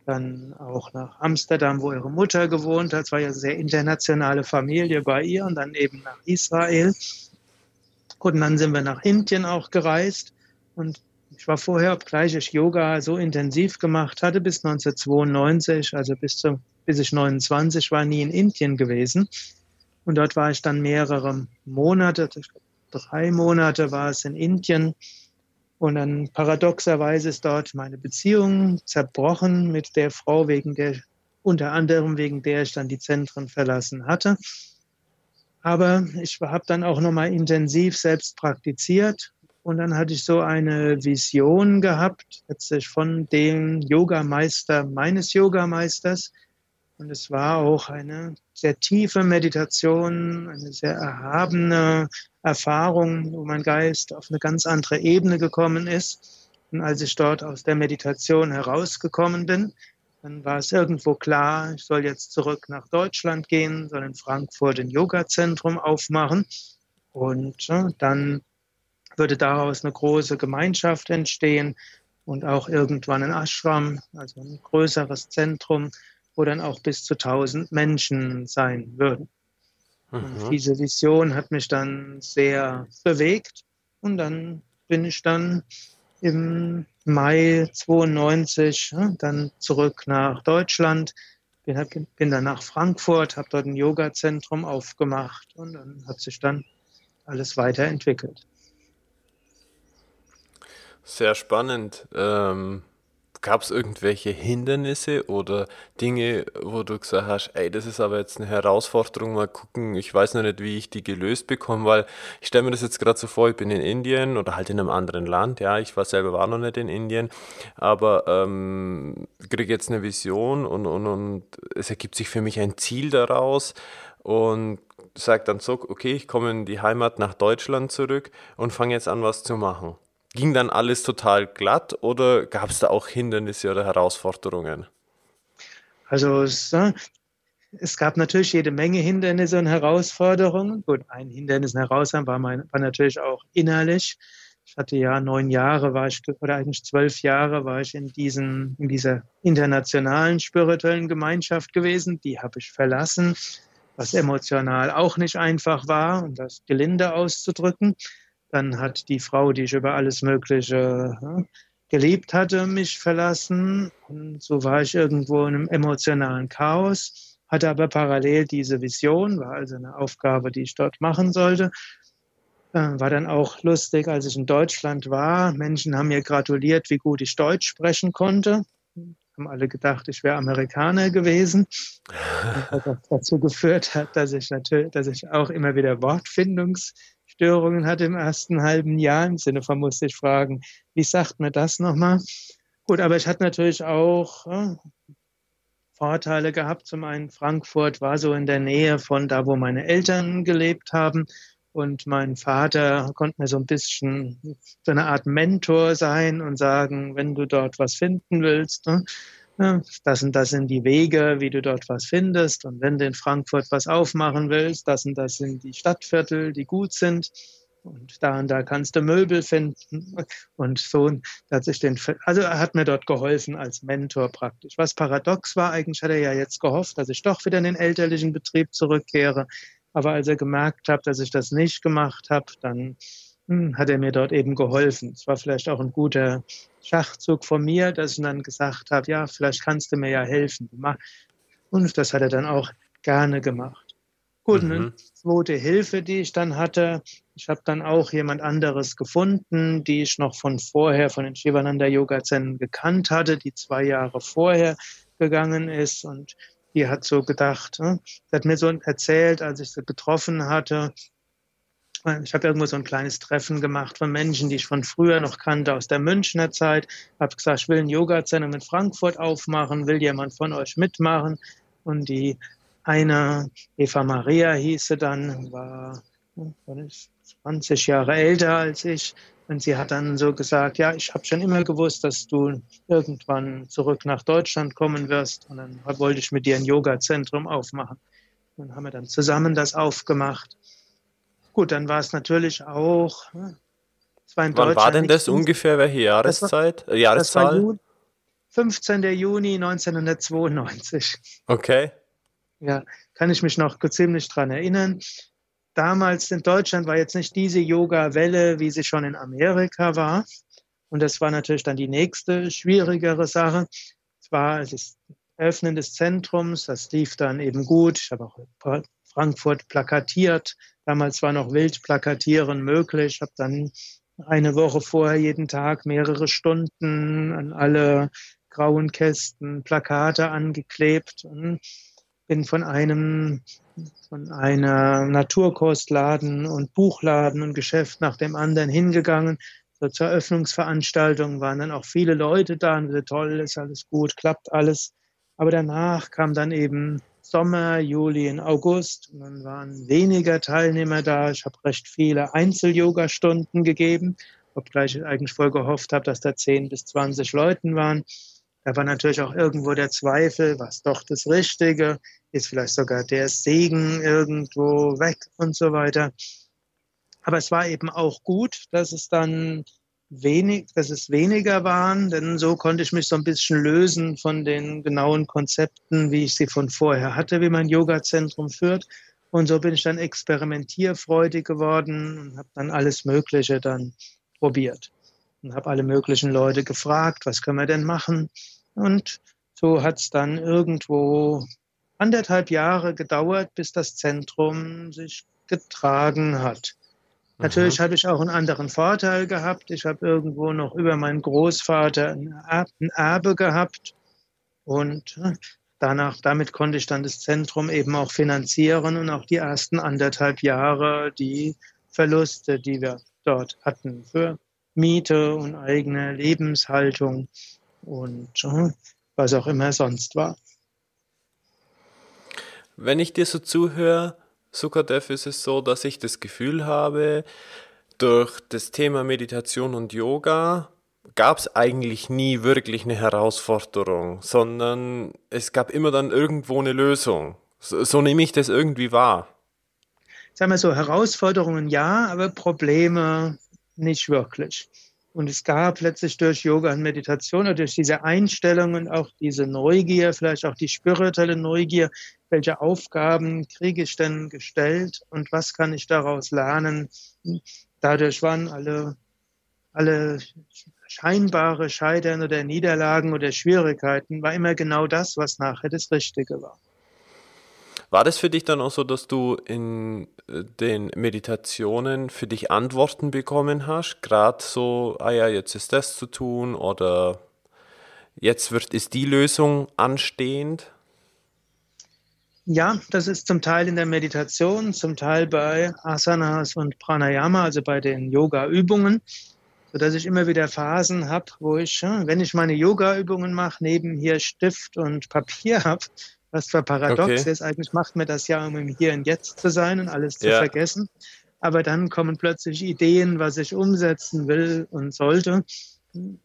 Dann auch nach Amsterdam, wo ihre Mutter gewohnt hat. Es war ja eine sehr internationale Familie bei ihr und dann eben nach Israel. Und dann sind wir nach Indien auch gereist und ich war vorher, obgleich ich Yoga so intensiv gemacht hatte, bis 1992, also bis, zum, bis ich 29 war, nie in Indien gewesen. Und dort war ich dann mehrere Monate, drei Monate war es in Indien. Und dann paradoxerweise ist dort meine Beziehung zerbrochen mit der Frau, wegen der, unter anderem wegen der ich dann die Zentren verlassen hatte. Aber ich habe dann auch nochmal intensiv selbst praktiziert und dann hatte ich so eine Vision gehabt, letztlich von dem Yogameister meines Yogameisters. Und es war auch eine sehr tiefe Meditation, eine sehr erhabene Erfahrung, wo mein Geist auf eine ganz andere Ebene gekommen ist. Und als ich dort aus der Meditation herausgekommen bin, dann war es irgendwo klar, ich soll jetzt zurück nach Deutschland gehen, soll in Frankfurt ein Yoga-Zentrum aufmachen. Und dann würde daraus eine große Gemeinschaft entstehen und auch irgendwann ein Ashram, also ein größeres Zentrum, wo dann auch bis zu 1000 Menschen sein würden. Mhm. diese Vision hat mich dann sehr bewegt und dann bin ich dann im Mai 92 dann zurück nach Deutschland, bin, bin dann nach Frankfurt, habe dort ein Yoga-Zentrum aufgemacht und dann hat sich dann alles weiterentwickelt. Sehr spannend. Ähm, gab es irgendwelche Hindernisse oder Dinge, wo du gesagt hast, ey, das ist aber jetzt eine Herausforderung, mal gucken, ich weiß noch nicht, wie ich die gelöst bekomme, weil ich stelle mir das jetzt gerade so vor, ich bin in Indien oder halt in einem anderen Land, ja, ich war selber war noch nicht in Indien, aber ähm, kriege jetzt eine Vision und, und, und es ergibt sich für mich ein Ziel daraus und sage dann so, okay, ich komme in die Heimat nach Deutschland zurück und fange jetzt an, was zu machen. Ging dann alles total glatt oder gab es da auch Hindernisse oder Herausforderungen? Also es, äh, es, gab natürlich jede Menge Hindernisse und Herausforderungen. Gut, ein Hindernis Herausforderung war, war natürlich auch innerlich. Ich hatte ja neun Jahre, war ich, oder eigentlich zwölf Jahre war ich in, diesen, in dieser internationalen spirituellen Gemeinschaft gewesen. Die habe ich verlassen, was emotional auch nicht einfach war, um das gelinde auszudrücken. Dann hat die Frau, die ich über alles Mögliche geliebt hatte, mich verlassen. Und so war ich irgendwo in einem emotionalen Chaos, hatte aber parallel diese Vision, war also eine Aufgabe, die ich dort machen sollte. Äh, war dann auch lustig, als ich in Deutschland war. Menschen haben mir gratuliert, wie gut ich Deutsch sprechen konnte. Haben alle gedacht, ich wäre Amerikaner gewesen. Was dazu geführt hat, dass ich natürlich, dass ich auch immer wieder Wortfindungs Störungen hatte im ersten halben Jahr. Im Sinne von musste ich fragen, wie sagt man das nochmal? Gut, aber ich hatte natürlich auch ja, Vorteile gehabt. Zum einen, Frankfurt war so in der Nähe von da, wo meine Eltern gelebt haben. Und mein Vater konnte mir so ein bisschen so eine Art Mentor sein und sagen, wenn du dort was finden willst, ne, das und das sind die Wege, wie du dort was findest. Und wenn du in Frankfurt was aufmachen willst, das und das sind die Stadtviertel, die gut sind. Und da und da kannst du Möbel finden. Und so hat sich den, also er hat mir dort geholfen als Mentor praktisch. Was paradox war, eigentlich hat er ja jetzt gehofft, dass ich doch wieder in den elterlichen Betrieb zurückkehre. Aber als er gemerkt hat, dass ich das nicht gemacht habe, dann hm, hat er mir dort eben geholfen. Es war vielleicht auch ein guter Schachzug von mir, dass ich dann gesagt habe, ja, vielleicht kannst du mir ja helfen. Und das hat er dann auch gerne gemacht. Gut, mhm. eine zweite Hilfe, die ich dann hatte, ich habe dann auch jemand anderes gefunden, die ich noch von vorher, von den Shivananda Yoga Zen gekannt hatte, die zwei Jahre vorher gegangen ist und die hat so gedacht, ne? sie hat mir so erzählt, als ich sie getroffen hatte, ich habe irgendwo so ein kleines Treffen gemacht von Menschen, die ich von früher noch kannte, aus der Münchner Zeit. Habe gesagt, ich will ein Yoga-Zentrum in Frankfurt aufmachen, will jemand von euch mitmachen? Und die eine, Eva Maria hieß sie dann, war 20 Jahre älter als ich. Und sie hat dann so gesagt, ja, ich habe schon immer gewusst, dass du irgendwann zurück nach Deutschland kommen wirst. Und dann wollte ich mit dir ein Yoga-Zentrum aufmachen. Dann haben wir dann zusammen das aufgemacht. Gut, dann war es natürlich auch. Ne, es war in Wann war denn das ungefähr? Welche Jahreszeit? Das war, Jahreszahl? War 15. Juni 1992. Okay. Ja, kann ich mich noch ziemlich dran erinnern. Damals in Deutschland war jetzt nicht diese Yoga-Welle, wie sie schon in Amerika war. Und das war natürlich dann die nächste schwierigere Sache. Es war das Öffnen des Zentrums, das lief dann eben gut. Ich habe auch Frankfurt plakatiert. Damals war noch Wildplakatieren möglich. Ich habe dann eine Woche vorher jeden Tag mehrere Stunden an alle grauen Kästen Plakate angeklebt und bin von einem von einer Naturkostladen und Buchladen und Geschäft nach dem anderen hingegangen. So zur Eröffnungsveranstaltung waren dann auch viele Leute da und gesagt, toll, ist alles gut, klappt alles. Aber danach kam dann eben Sommer, Juli und August. Und dann waren weniger Teilnehmer da. Ich habe recht viele Einzel-Yoga-Stunden gegeben, obgleich ich eigentlich voll gehofft habe, dass da 10 bis 20 Leuten waren. Da war natürlich auch irgendwo der Zweifel, was doch das Richtige, ist vielleicht sogar der Segen irgendwo weg und so weiter. Aber es war eben auch gut, dass es dann wenig, dass es weniger waren, denn so konnte ich mich so ein bisschen lösen von den genauen Konzepten, wie ich sie von vorher hatte, wie mein Yoga-Zentrum führt. Und so bin ich dann experimentierfreudig geworden und habe dann alles Mögliche dann probiert und habe alle möglichen Leute gefragt, was können wir denn machen? Und so hat es dann irgendwo anderthalb Jahre gedauert, bis das Zentrum sich getragen hat. Natürlich mhm. habe ich auch einen anderen Vorteil gehabt. Ich habe irgendwo noch über meinen Großvater ein Erbe gehabt und äh, danach, damit konnte ich dann das Zentrum eben auch finanzieren und auch die ersten anderthalb Jahre die Verluste, die wir dort hatten für Miete und eigene Lebenshaltung und äh, was auch immer sonst war. Wenn ich dir so zuhöre, Sukadev, ist es so, dass ich das Gefühl habe, durch das Thema Meditation und Yoga gab es eigentlich nie wirklich eine Herausforderung, sondern es gab immer dann irgendwo eine Lösung. So, so nehme ich das irgendwie wahr. Sagen wir so, Herausforderungen ja, aber Probleme nicht wirklich. Und es gab letztlich durch Yoga und Meditation oder durch diese Einstellungen auch diese Neugier, vielleicht auch die spirituelle Neugier, welche Aufgaben kriege ich denn gestellt und was kann ich daraus lernen. Dadurch waren alle, alle scheinbare Scheitern oder Niederlagen oder Schwierigkeiten, war immer genau das, was nachher das Richtige war. War das für dich dann auch so, dass du in den Meditationen für dich Antworten bekommen hast? Gerade so, ah ja, jetzt ist das zu tun oder jetzt wird, ist die Lösung anstehend? Ja, das ist zum Teil in der Meditation, zum Teil bei Asanas und Pranayama, also bei den Yoga-Übungen, sodass ich immer wieder Phasen habe, wo ich, wenn ich meine Yoga-Übungen mache, neben hier Stift und Papier habe was für paradox okay. ist. Eigentlich macht mir das ja, um im Hier und Jetzt zu sein und alles zu ja. vergessen. Aber dann kommen plötzlich Ideen, was ich umsetzen will und sollte.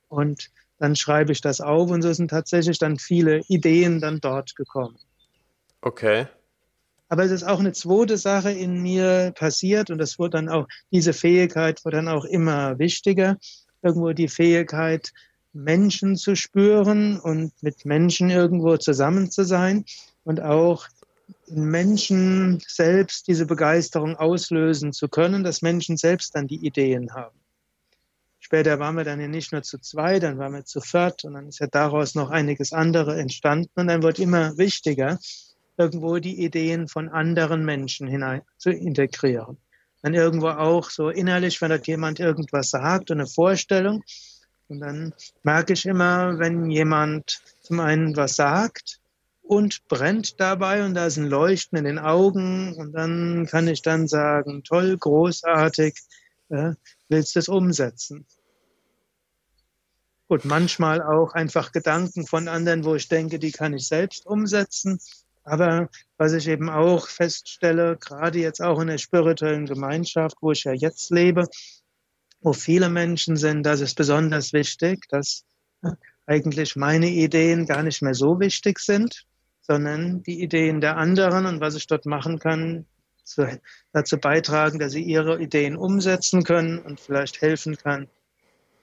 Und dann schreibe ich das auf und so sind tatsächlich dann viele Ideen dann dort gekommen. Okay. Aber es ist auch eine zweite Sache in mir passiert und das wurde dann auch, diese Fähigkeit wurde dann auch immer wichtiger. Irgendwo die Fähigkeit, Menschen zu spüren und mit Menschen irgendwo zusammen zu sein und auch in Menschen selbst diese Begeisterung auslösen zu können, dass Menschen selbst dann die Ideen haben. Später waren wir dann ja nicht nur zu zwei, dann waren wir zu viert und dann ist ja daraus noch einiges andere entstanden und dann wird immer wichtiger, irgendwo die Ideen von anderen Menschen hinein zu integrieren. Dann irgendwo auch so innerlich, wenn dort jemand irgendwas sagt und eine Vorstellung, und dann merke ich immer, wenn jemand zum einen was sagt und brennt dabei und da ist ein Leuchten in den Augen und dann kann ich dann sagen, toll, großartig, äh, willst du es umsetzen? Gut, manchmal auch einfach Gedanken von anderen, wo ich denke, die kann ich selbst umsetzen. Aber was ich eben auch feststelle, gerade jetzt auch in der spirituellen Gemeinschaft, wo ich ja jetzt lebe, wo viele Menschen sind, das ist besonders wichtig, dass eigentlich meine Ideen gar nicht mehr so wichtig sind, sondern die Ideen der anderen und was ich dort machen kann, zu, dazu beitragen, dass sie ihre Ideen umsetzen können und vielleicht helfen kann,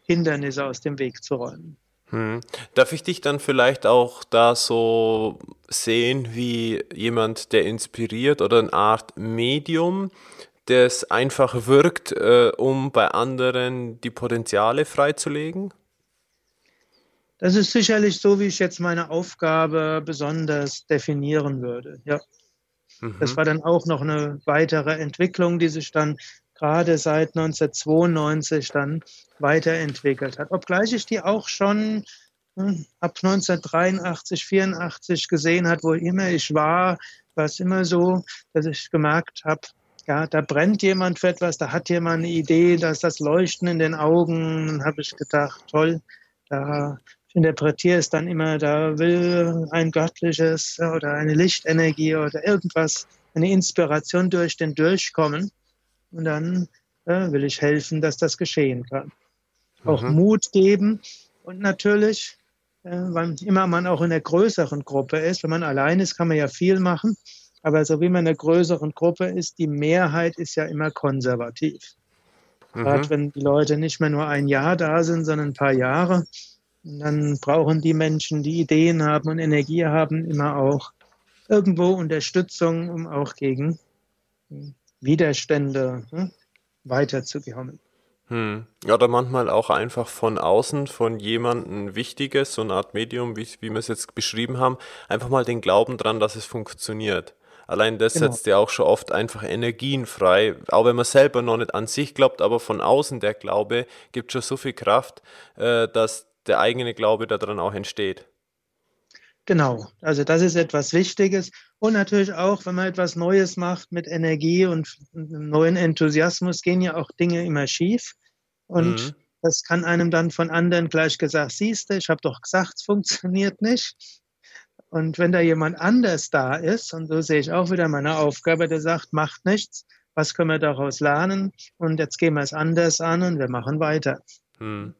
Hindernisse aus dem Weg zu räumen. Hm. Darf ich dich dann vielleicht auch da so sehen wie jemand, der inspiriert oder eine Art Medium, das einfach wirkt, äh, um bei anderen die Potenziale freizulegen? Das ist sicherlich so, wie ich jetzt meine Aufgabe besonders definieren würde. Ja. Mhm. Das war dann auch noch eine weitere Entwicklung, die sich dann gerade seit 1992 dann weiterentwickelt hat. Obgleich ich die auch schon hm, ab 1983, 84 gesehen hat, wo immer ich war, war es immer so, dass ich gemerkt habe, ja, da brennt jemand für etwas, da hat jemand eine Idee, da ist das Leuchten in den Augen. Dann habe ich gedacht, toll, da interpretiere es dann immer, da will ein göttliches oder eine Lichtenergie oder irgendwas, eine Inspiration durch den durchkommen. Und dann äh, will ich helfen, dass das geschehen kann. Mhm. Auch Mut geben und natürlich, äh, wann immer man auch in einer größeren Gruppe ist, wenn man allein ist, kann man ja viel machen. Aber so wie man in einer größeren Gruppe ist, die Mehrheit ist ja immer konservativ. Mhm. Gerade wenn die Leute nicht mehr nur ein Jahr da sind, sondern ein paar Jahre, dann brauchen die Menschen, die Ideen haben und Energie haben, immer auch irgendwo Unterstützung, um auch gegen Widerstände hm, weiterzukommen. Hm. Oder manchmal auch einfach von außen, von jemandem Wichtiges, so eine Art Medium, wie, wie wir es jetzt beschrieben haben, einfach mal den Glauben dran, dass es funktioniert. Allein das genau. setzt ja auch schon oft einfach Energien frei, auch wenn man selber noch nicht an sich glaubt, aber von außen der Glaube gibt schon so viel Kraft, äh, dass der eigene Glaube daran auch entsteht. Genau, also das ist etwas Wichtiges. Und natürlich auch, wenn man etwas Neues macht mit Energie und neuen Enthusiasmus, gehen ja auch Dinge immer schief. Und mhm. das kann einem dann von anderen gleich gesagt, siehst du, ich habe doch gesagt, es funktioniert nicht. Und wenn da jemand anders da ist, und so sehe ich auch wieder meine Aufgabe, der sagt, macht nichts, was können wir daraus lernen? Und jetzt gehen wir es anders an und wir machen weiter. Mhm.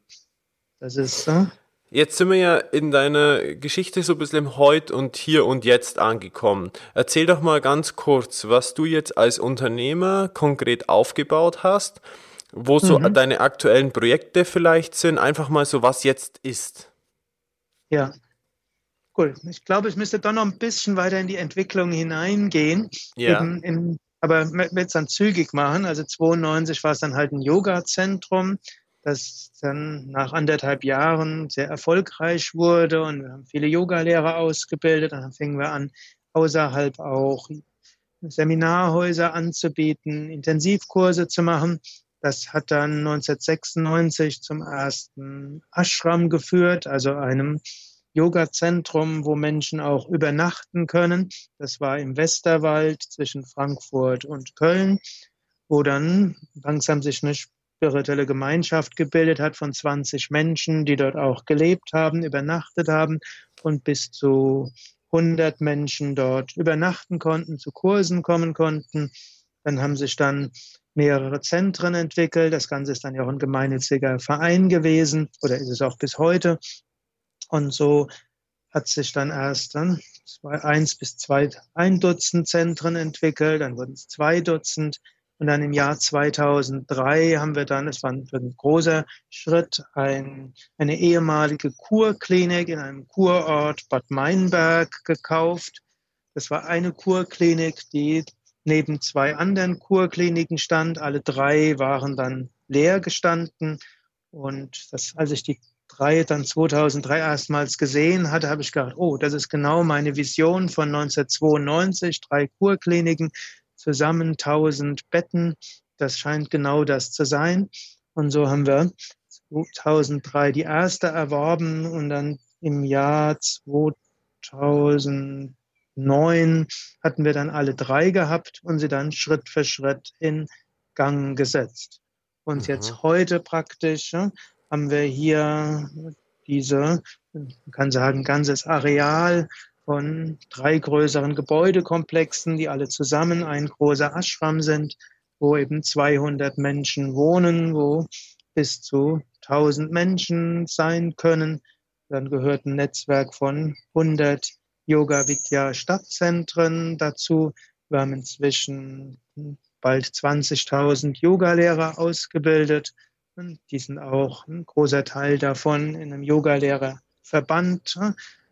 Das ist so. Jetzt sind wir ja in deiner Geschichte so ein bisschen im Heute und Hier und Jetzt angekommen. Erzähl doch mal ganz kurz, was du jetzt als Unternehmer konkret aufgebaut hast, wo so mhm. deine aktuellen Projekte vielleicht sind, einfach mal so, was jetzt ist. Ja, cool. Ich glaube, ich müsste doch noch ein bisschen weiter in die Entwicklung hineingehen. Ja. In, in, aber wir es dann zügig machen. Also 92 war es dann halt ein Yoga-Zentrum das dann nach anderthalb Jahren sehr erfolgreich wurde und wir haben viele Yogalehrer ausgebildet. Dann fingen wir an, außerhalb auch Seminarhäuser anzubieten, Intensivkurse zu machen. Das hat dann 1996 zum ersten Ashram geführt, also einem Yoga-Zentrum, wo Menschen auch übernachten können. Das war im Westerwald zwischen Frankfurt und Köln, wo dann langsam sich eine spirituelle Gemeinschaft gebildet hat von 20 Menschen, die dort auch gelebt haben, übernachtet haben und bis zu 100 Menschen dort übernachten konnten, zu Kursen kommen konnten. Dann haben sich dann mehrere Zentren entwickelt. Das Ganze ist dann ja auch ein gemeinnütziger Verein gewesen oder ist es auch bis heute. Und so hat sich dann erst dann zwei, eins bis zwei, ein Dutzend Zentren entwickelt, dann wurden es zwei Dutzend, und dann im Jahr 2003 haben wir dann, es war ein, ein großer Schritt, ein, eine ehemalige Kurklinik in einem Kurort Bad Meinberg gekauft. Das war eine Kurklinik, die neben zwei anderen Kurkliniken stand. Alle drei waren dann leer gestanden. Und das, als ich die drei dann 2003 erstmals gesehen hatte, habe ich gedacht, oh, das ist genau meine Vision von 1992, drei Kurkliniken zusammen 1000 Betten. Das scheint genau das zu sein. Und so haben wir 2003 die erste erworben und dann im Jahr 2009 hatten wir dann alle drei gehabt und sie dann Schritt für Schritt in Gang gesetzt. Und mhm. jetzt heute praktisch haben wir hier diese, man kann sagen, ganzes Areal von drei größeren Gebäudekomplexen, die alle zusammen ein großer Ashram sind, wo eben 200 Menschen wohnen, wo bis zu 1000 Menschen sein können. Dann gehört ein Netzwerk von 100 Yoga Vidya Stadtzentren dazu. Wir haben inzwischen bald 20.000 Yogalehrer ausgebildet. Die sind auch ein großer Teil davon in einem Yogalehrerverband äh,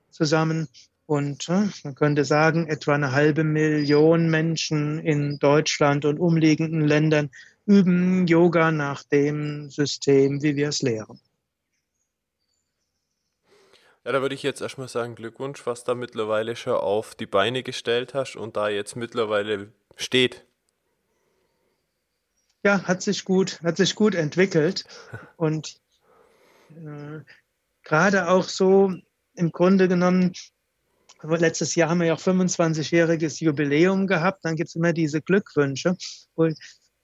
zusammen. Und äh, man könnte sagen, etwa eine halbe Million Menschen in Deutschland und umliegenden Ländern üben Yoga nach dem System, wie wir es lehren. Ja, da würde ich jetzt erstmal sagen, Glückwunsch, was da mittlerweile schon auf die Beine gestellt hast und da jetzt mittlerweile steht. Ja, hat sich gut, hat sich gut entwickelt und äh, gerade auch so im Grunde genommen letztes Jahr haben wir ja auch 25-jähriges Jubiläum gehabt. Dann gibt es immer diese Glückwünsche, wo,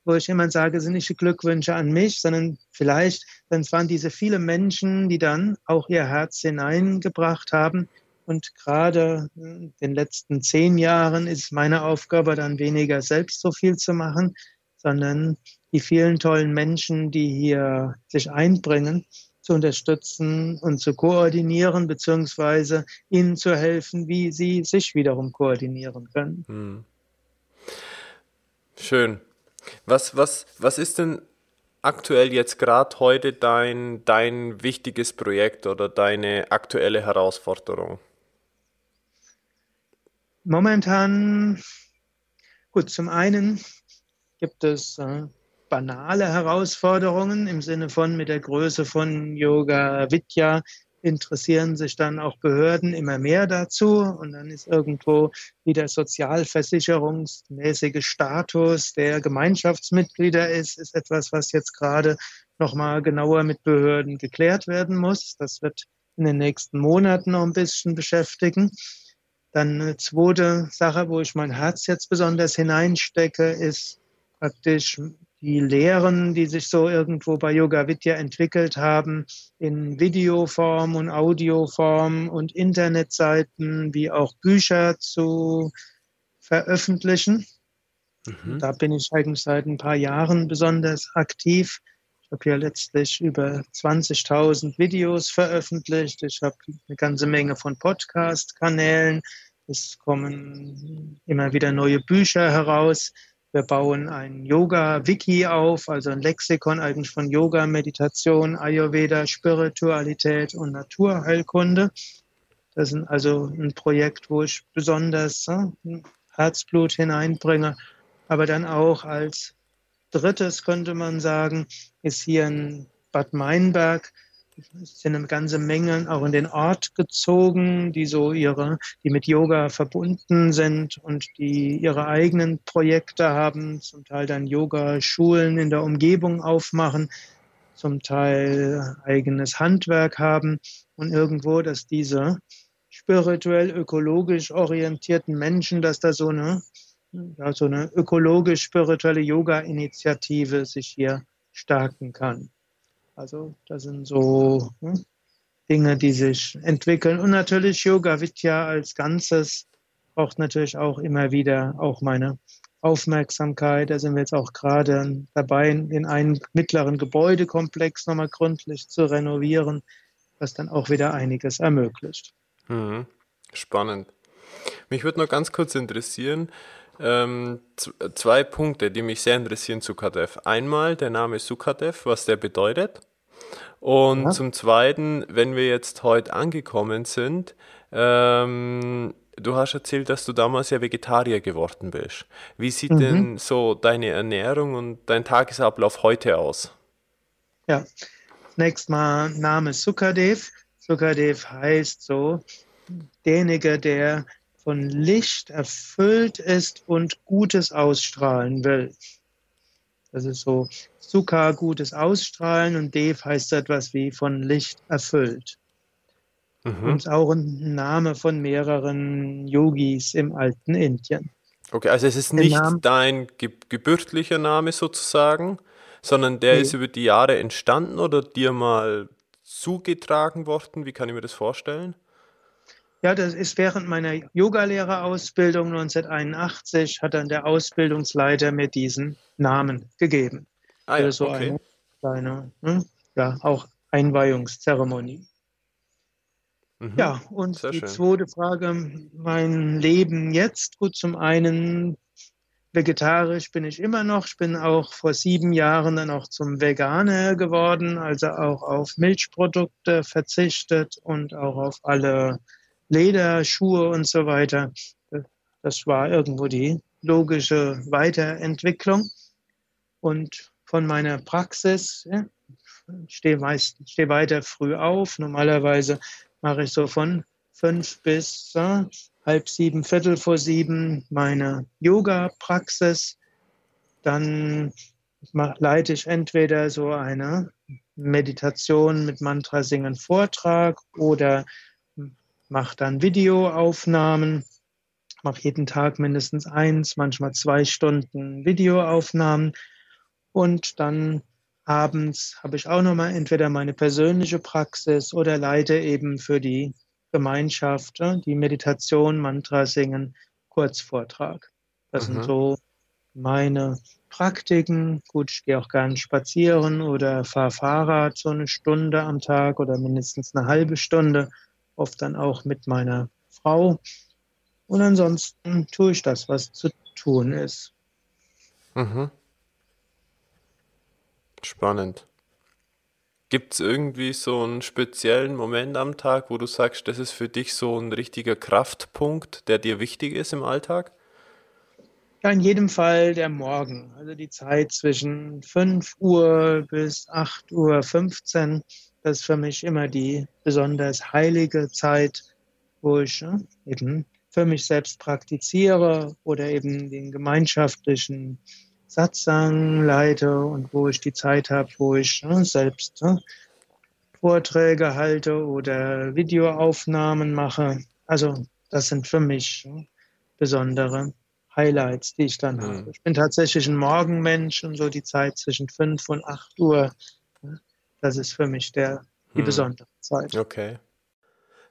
wo ich immer sage, sind nicht die Glückwünsche an mich, sondern vielleicht, dann waren diese viele Menschen, die dann auch ihr Herz hineingebracht haben. Und gerade in den letzten zehn Jahren ist meine Aufgabe dann weniger selbst so viel zu machen, sondern die vielen tollen Menschen, die hier sich einbringen, zu unterstützen und zu koordinieren, beziehungsweise ihnen zu helfen, wie sie sich wiederum koordinieren können. Hm. Schön. Was, was, was ist denn aktuell jetzt gerade heute dein, dein wichtiges Projekt oder deine aktuelle Herausforderung? Momentan, gut, zum einen gibt es äh, banale Herausforderungen im Sinne von mit der Größe von Yoga Vidya interessieren sich dann auch Behörden immer mehr dazu und dann ist irgendwo wieder sozialversicherungsmäßige Status der Gemeinschaftsmitglieder ist, ist etwas, was jetzt gerade nochmal genauer mit Behörden geklärt werden muss. Das wird in den nächsten Monaten noch ein bisschen beschäftigen. Dann eine zweite Sache, wo ich mein Herz jetzt besonders hineinstecke, ist praktisch die Lehren, die sich so irgendwo bei Yoga Vidya entwickelt haben, in Videoform und Audioform und Internetseiten wie auch Bücher zu veröffentlichen. Mhm. Da bin ich eigentlich seit ein paar Jahren besonders aktiv. Ich habe ja letztlich über 20.000 Videos veröffentlicht. Ich habe eine ganze Menge von Podcast-Kanälen. Es kommen immer wieder neue Bücher heraus. Wir bauen ein Yoga-Wiki auf, also ein Lexikon eigentlich von Yoga, Meditation, Ayurveda, Spiritualität und Naturheilkunde. Das ist also ein Projekt, wo ich besonders äh, Herzblut hineinbringe. Aber dann auch als drittes könnte man sagen, ist hier in Bad Meinberg es sind eine ganze Menge auch in den Ort gezogen, die so ihre, die mit Yoga verbunden sind und die ihre eigenen Projekte haben, zum Teil dann Yoga-Schulen in der Umgebung aufmachen, zum Teil eigenes Handwerk haben und irgendwo, dass diese spirituell ökologisch orientierten Menschen, dass da so eine, ja, so eine ökologisch-spirituelle Yoga-Initiative sich hier stärken kann. Also das sind so hm, Dinge, die sich entwickeln. Und natürlich Yoga Vidya als Ganzes braucht natürlich auch immer wieder auch meine Aufmerksamkeit. Da sind wir jetzt auch gerade dabei, in einen mittleren Gebäudekomplex nochmal gründlich zu renovieren, was dann auch wieder einiges ermöglicht. Mhm. Spannend. Mich würde noch ganz kurz interessieren, ähm, zwei Punkte, die mich sehr interessieren zu Kadev. Einmal der Name Sukadev, was der bedeutet. Und ja. zum Zweiten, wenn wir jetzt heute angekommen sind, ähm, du hast erzählt, dass du damals ja Vegetarier geworden bist. Wie sieht mhm. denn so deine Ernährung und dein Tagesablauf heute aus? Ja, zunächst mal Name Sukadev. Sukadev heißt so, derjenige, der von Licht erfüllt ist und Gutes ausstrahlen will. Das ist so Sukha, gutes Ausstrahlen und Dev heißt etwas wie von Licht erfüllt. Mhm. Und auch ein Name von mehreren Yogis im alten Indien. Okay, also es ist nicht dein ge gebürtlicher Name sozusagen, sondern der nee. ist über die Jahre entstanden oder dir mal zugetragen worden? Wie kann ich mir das vorstellen? Ja, das ist während meiner Yogalehrerausbildung 1981 hat dann der Ausbildungsleiter mir diesen Namen gegeben. Ah, ja, also so okay. eine kleine, hm, ja, auch Einweihungszeremonie. Mhm, ja, und die schön. zweite Frage, mein Leben jetzt, gut, zum einen vegetarisch bin ich immer noch. Ich bin auch vor sieben Jahren dann auch zum Veganer geworden, also auch auf Milchprodukte verzichtet und auch auf alle Leder, Schuhe und so weiter. Das war irgendwo die logische Weiterentwicklung. Und von meiner Praxis, ja, ich stehe, meist, stehe weiter früh auf. Normalerweise mache ich so von fünf bis ja, halb sieben, viertel vor sieben meine Yoga-Praxis. Dann leite ich entweder so eine Meditation mit Mantra singen Vortrag oder mache dann Videoaufnahmen, mache jeden Tag mindestens eins, manchmal zwei Stunden Videoaufnahmen und dann abends habe ich auch nochmal entweder meine persönliche Praxis oder leite eben für die Gemeinschaft die Meditation, Mantra singen, Kurzvortrag. Das mhm. sind so meine Praktiken. Gut, ich gehe auch gerne spazieren oder fahre Fahrrad so eine Stunde am Tag oder mindestens eine halbe Stunde oft dann auch mit meiner Frau. Und ansonsten tue ich das, was zu tun ist. Mhm. Spannend. Gibt es irgendwie so einen speziellen Moment am Tag, wo du sagst, das ist für dich so ein richtiger Kraftpunkt, der dir wichtig ist im Alltag? Ja, in jedem Fall der Morgen. Also die Zeit zwischen 5 Uhr bis 8 Uhr 15 das ist für mich immer die besonders heilige Zeit, wo ich äh, eben für mich selbst praktiziere oder eben den gemeinschaftlichen Satzang leite und wo ich die Zeit habe, wo ich äh, selbst äh, Vorträge halte oder Videoaufnahmen mache. Also das sind für mich besondere Highlights, die ich dann mhm. habe. Ich bin tatsächlich ein Morgenmensch und so die Zeit zwischen 5 und 8 Uhr, das ist für mich der, die mhm. besondere Zeit. Okay.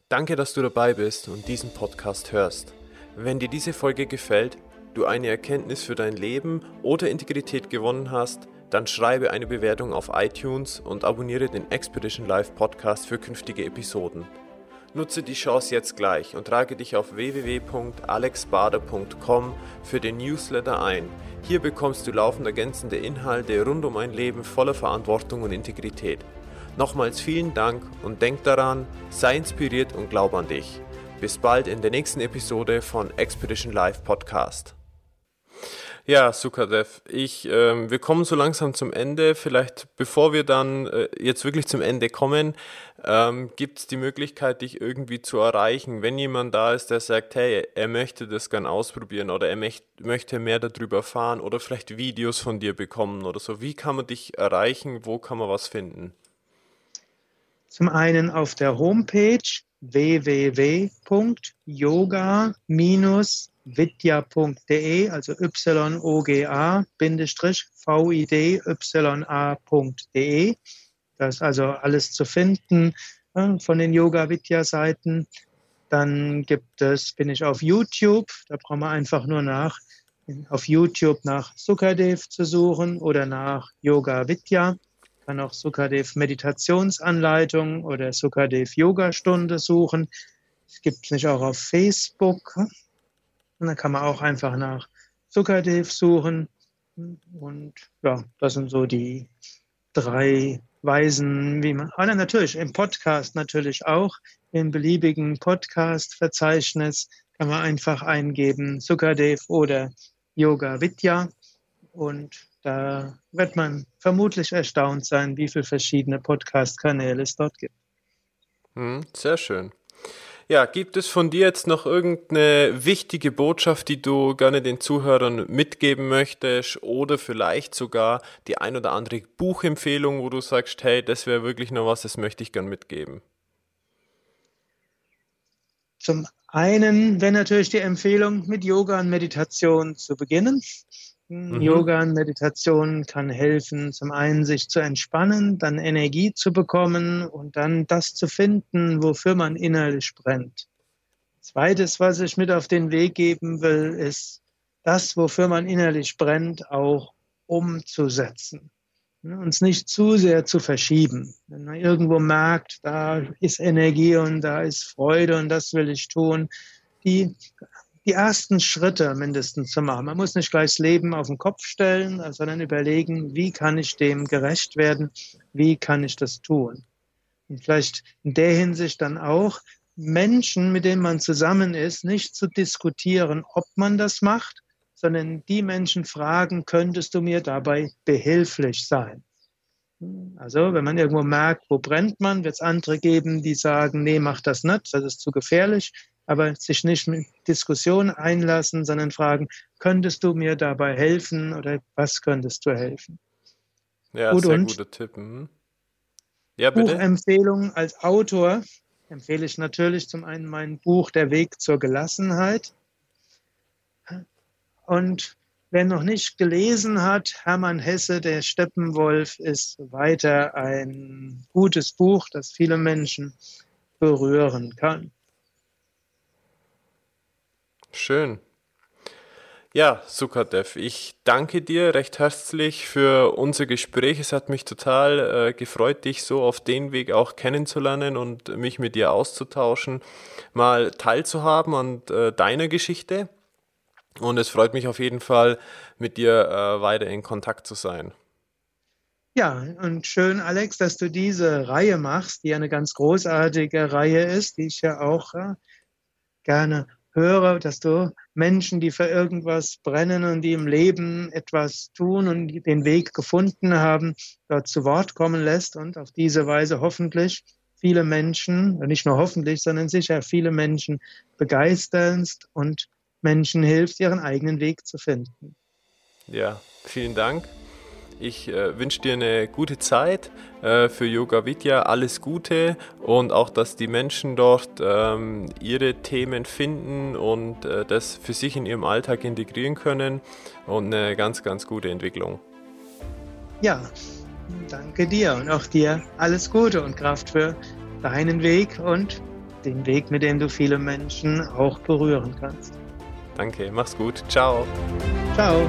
Danke, dass du dabei bist und diesen Podcast hörst. Wenn dir diese Folge gefällt, du eine Erkenntnis für dein Leben oder Integrität gewonnen hast, dann schreibe eine Bewertung auf iTunes und abonniere den Expedition Live Podcast für künftige Episoden. Nutze die Chance jetzt gleich und trage dich auf www.alexbader.com für den Newsletter ein. Hier bekommst du laufend ergänzende Inhalte rund um ein Leben voller Verantwortung und Integrität. Nochmals vielen Dank und denk daran, sei inspiriert und glaub an dich. Bis bald in der nächsten Episode von Expedition Live Podcast. Ja, Sukadev, ich, äh, wir kommen so langsam zum Ende. Vielleicht bevor wir dann äh, jetzt wirklich zum Ende kommen, ähm, gibt es die Möglichkeit, dich irgendwie zu erreichen, wenn jemand da ist, der sagt, hey, er möchte das gern ausprobieren oder er möcht, möchte mehr darüber erfahren oder vielleicht Videos von dir bekommen oder so. Wie kann man dich erreichen? Wo kann man was finden? Zum einen auf der Homepage www.yoga-vidya.de, also yoga-vidya.de. Da ist also alles zu finden äh, von den Yoga-Vidya-Seiten. Dann gibt es, bin ich auf YouTube, da brauchen wir einfach nur nach, auf YouTube nach Sukadev zu suchen oder nach Yoga Vidya kann auch Sukadev Meditationsanleitung oder Sukadev Yoga-Stunde suchen. Es gibt mich auch auf Facebook. Und da kann man auch einfach nach Sukadev suchen. Und ja, das sind so die drei Weisen, wie man. Aber natürlich im Podcast natürlich auch. Im beliebigen Podcast-Verzeichnis kann man einfach eingeben Sukadev oder Yoga Vidya. Und da wird man vermutlich erstaunt sein, wie viele verschiedene Podcast-Kanäle es dort gibt. Hm, sehr schön. Ja, gibt es von dir jetzt noch irgendeine wichtige Botschaft, die du gerne den Zuhörern mitgeben möchtest oder vielleicht sogar die ein oder andere Buchempfehlung, wo du sagst, hey, das wäre wirklich noch was, das möchte ich gerne mitgeben? Zum einen wäre natürlich die Empfehlung, mit Yoga und Meditation zu beginnen. Mhm. Yoga und Meditation kann helfen, zum einen sich zu entspannen, dann Energie zu bekommen und dann das zu finden, wofür man innerlich brennt. Zweites, was ich mit auf den Weg geben will, ist das, wofür man innerlich brennt, auch umzusetzen. Uns nicht zu sehr zu verschieben. Wenn man irgendwo merkt, da ist Energie und da ist Freude und das will ich tun, die die ersten Schritte mindestens zu machen. Man muss nicht gleich das Leben auf den Kopf stellen, sondern überlegen, wie kann ich dem gerecht werden, wie kann ich das tun. Und vielleicht in der Hinsicht dann auch Menschen, mit denen man zusammen ist, nicht zu diskutieren, ob man das macht, sondern die Menschen fragen, könntest du mir dabei behilflich sein? Also, wenn man irgendwo merkt, wo brennt man, wird es andere geben, die sagen, nee, mach das nicht, das ist zu gefährlich aber sich nicht mit Diskussionen einlassen, sondern fragen, könntest du mir dabei helfen oder was könntest du helfen? Ja, Gut, sehr guter Tipp. Mhm. Ja, bitte. Buchempfehlung als Autor empfehle ich natürlich zum einen mein Buch Der Weg zur Gelassenheit. Und wer noch nicht gelesen hat, Hermann Hesse, der Steppenwolf, ist weiter ein gutes Buch, das viele Menschen berühren kann. Schön. Ja, Sukadev, ich danke dir recht herzlich für unser Gespräch. Es hat mich total äh, gefreut, dich so auf den Weg auch kennenzulernen und mich mit dir auszutauschen, mal teilzuhaben an äh, deiner Geschichte. Und es freut mich auf jeden Fall, mit dir äh, weiter in Kontakt zu sein. Ja, und schön, Alex, dass du diese Reihe machst, die eine ganz großartige Reihe ist, die ich ja auch äh, gerne höre, dass du Menschen, die für irgendwas brennen und die im Leben etwas tun und den Weg gefunden haben, dort zu Wort kommen lässt und auf diese Weise hoffentlich viele Menschen, nicht nur hoffentlich, sondern sicher viele Menschen begeisterst und Menschen hilft, ihren eigenen Weg zu finden. Ja, vielen Dank. Ich äh, wünsche dir eine gute Zeit äh, für Yoga Vidya, alles Gute und auch, dass die Menschen dort ähm, ihre Themen finden und äh, das für sich in ihrem Alltag integrieren können und eine ganz, ganz gute Entwicklung. Ja, danke dir und auch dir alles Gute und Kraft für deinen Weg und den Weg, mit dem du viele Menschen auch berühren kannst. Danke, mach's gut. Ciao. Ciao.